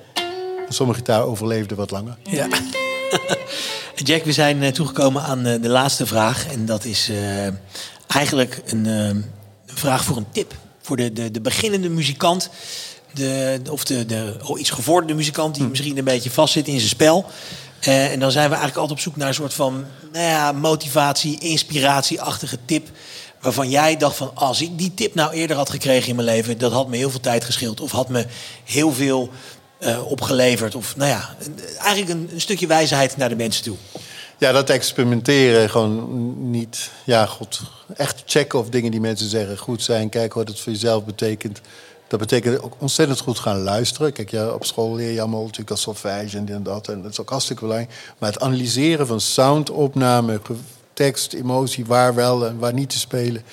En sommige gitaar overleefden wat langer. Ja. Jack, we zijn uh, toegekomen aan uh, de laatste vraag. En dat is uh, eigenlijk een vraag voor een tip voor de, de, de beginnende muzikant. De, of de, de oh, iets gevorderde muzikant die hm. misschien een beetje vastzit in zijn spel. Uh, en dan zijn we eigenlijk altijd op zoek naar een soort van nou ja, motivatie, inspiratieachtige tip. Waarvan jij dacht van als ik die tip nou eerder had gekregen in mijn leven, dat had me heel veel tijd gescheeld. Of had me heel veel uh, opgeleverd. Of nou ja, eigenlijk een, een, stukje wijsheid naar de mensen toe. Ja, dat experimenteren, gewoon niet, ja, god, echt checken of dingen die mensen zeggen goed zijn. Kijken wat het voor jezelf betekent. Dat betekent ook ontzettend goed gaan luisteren. Kijk, ja, op school leer je allemaal natuurlijk als solfège en dit en dat. En dat is ook hartstikke belangrijk. Maar het analyseren van soundopname, tekst, emotie, waar wel en waar niet te spelen.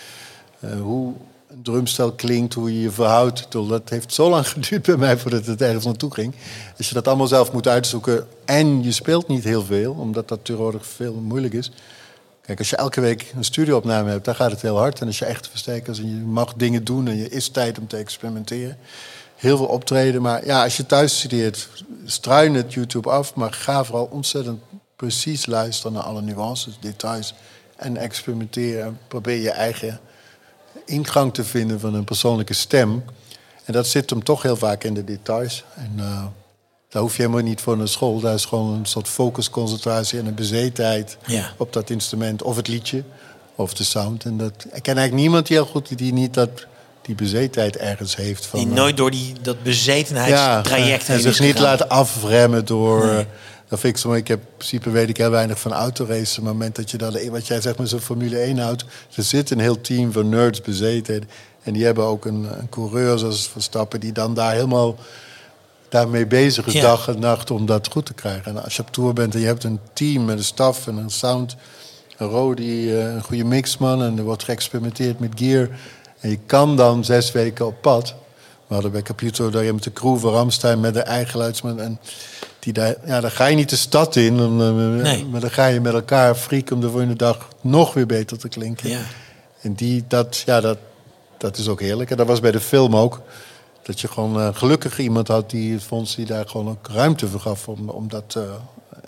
Uh, hoe een drumstel klinkt, hoe je je verhoudt. Dat heeft zo lang geduurd bij mij voordat het ergens naartoe ging. Als je dat allemaal zelf moet uitzoeken en je speelt niet heel veel, omdat dat tegenwoordig veel moeilijk is. Kijk, als je elke week een studioopname hebt, dan gaat het heel hard. En als je echt versterkers en je mag dingen doen en je is tijd om te experimenteren. Heel veel optreden, maar ja, als je thuis studeert, struin het YouTube af, maar ga vooral ontzettend precies luisteren naar alle nuances, details en experimenteren. Probeer je eigen ingang te vinden van een persoonlijke stem. En dat zit hem toch heel vaak in de details. En uh, daar hoef je helemaal niet voor naar school. Daar is gewoon een soort focus, concentratie en een bezetenheid op dat instrument. Of het liedje, of de sound. En dat, ik ken eigenlijk niemand heel goed die niet dat die bezetenheid ergens heeft. Van, die nooit door die, dat bezetenheidstraject ja, En zich niet laten afremmen door... Nee. Dat vind ik zo Ik heb in principe weet ik heel weinig van autoracen. Maar op het moment dat je dan, wat jij zegt met zo'n Formule 1 houdt. Er zit een heel team van nerds bezeten. En die hebben ook een, een coureur zoals Verstappen. Die dan daar helemaal daarmee bezig is. Dag en nacht om dat goed te krijgen. En als je op tour bent en je hebt een team met een staf en een sound. Een Rodi, eh, een goede mixman. En er wordt geëxperimenteerd met gear. En je kan dan zes weken op pad. We hadden bij Caputo daar met de crew van Ramstein met de eigen geluidsman. En die daar, ja, dan ga je niet de stad in, eh, maar dan ga je met elkaar frieken om de volgende dag nog weer beter te klinken. Ja. En die, dat, ja, dat, dat is ook heerlijk. En dat was bij de film ook. Dat je gewoon uh, gelukkig iemand had die vond die daar gewoon ook ruimte voor gaf om, om dat. Uh,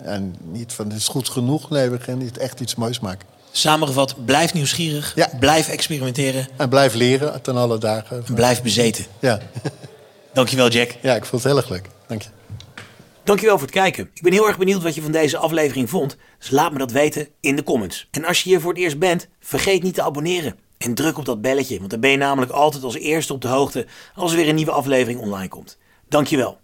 en niet van het is goed genoeg. Nee, we gaan niet echt iets moois maken. Samengevat, blijf nieuwsgierig, ja. blijf experimenteren. En blijf leren ten alle dagen. blijf bezeten. Ja. Dankjewel, Jack. Ja, ik vond het heel erg leuk. Dank je. Dankjewel voor het kijken. Ik ben heel erg benieuwd wat je van deze aflevering vond. Dus laat me dat weten in de comments. En als je hier voor het eerst bent, vergeet niet te abonneren. En druk op dat belletje, want dan ben je namelijk altijd als eerste op de hoogte als er weer een nieuwe aflevering online komt. Dankjewel.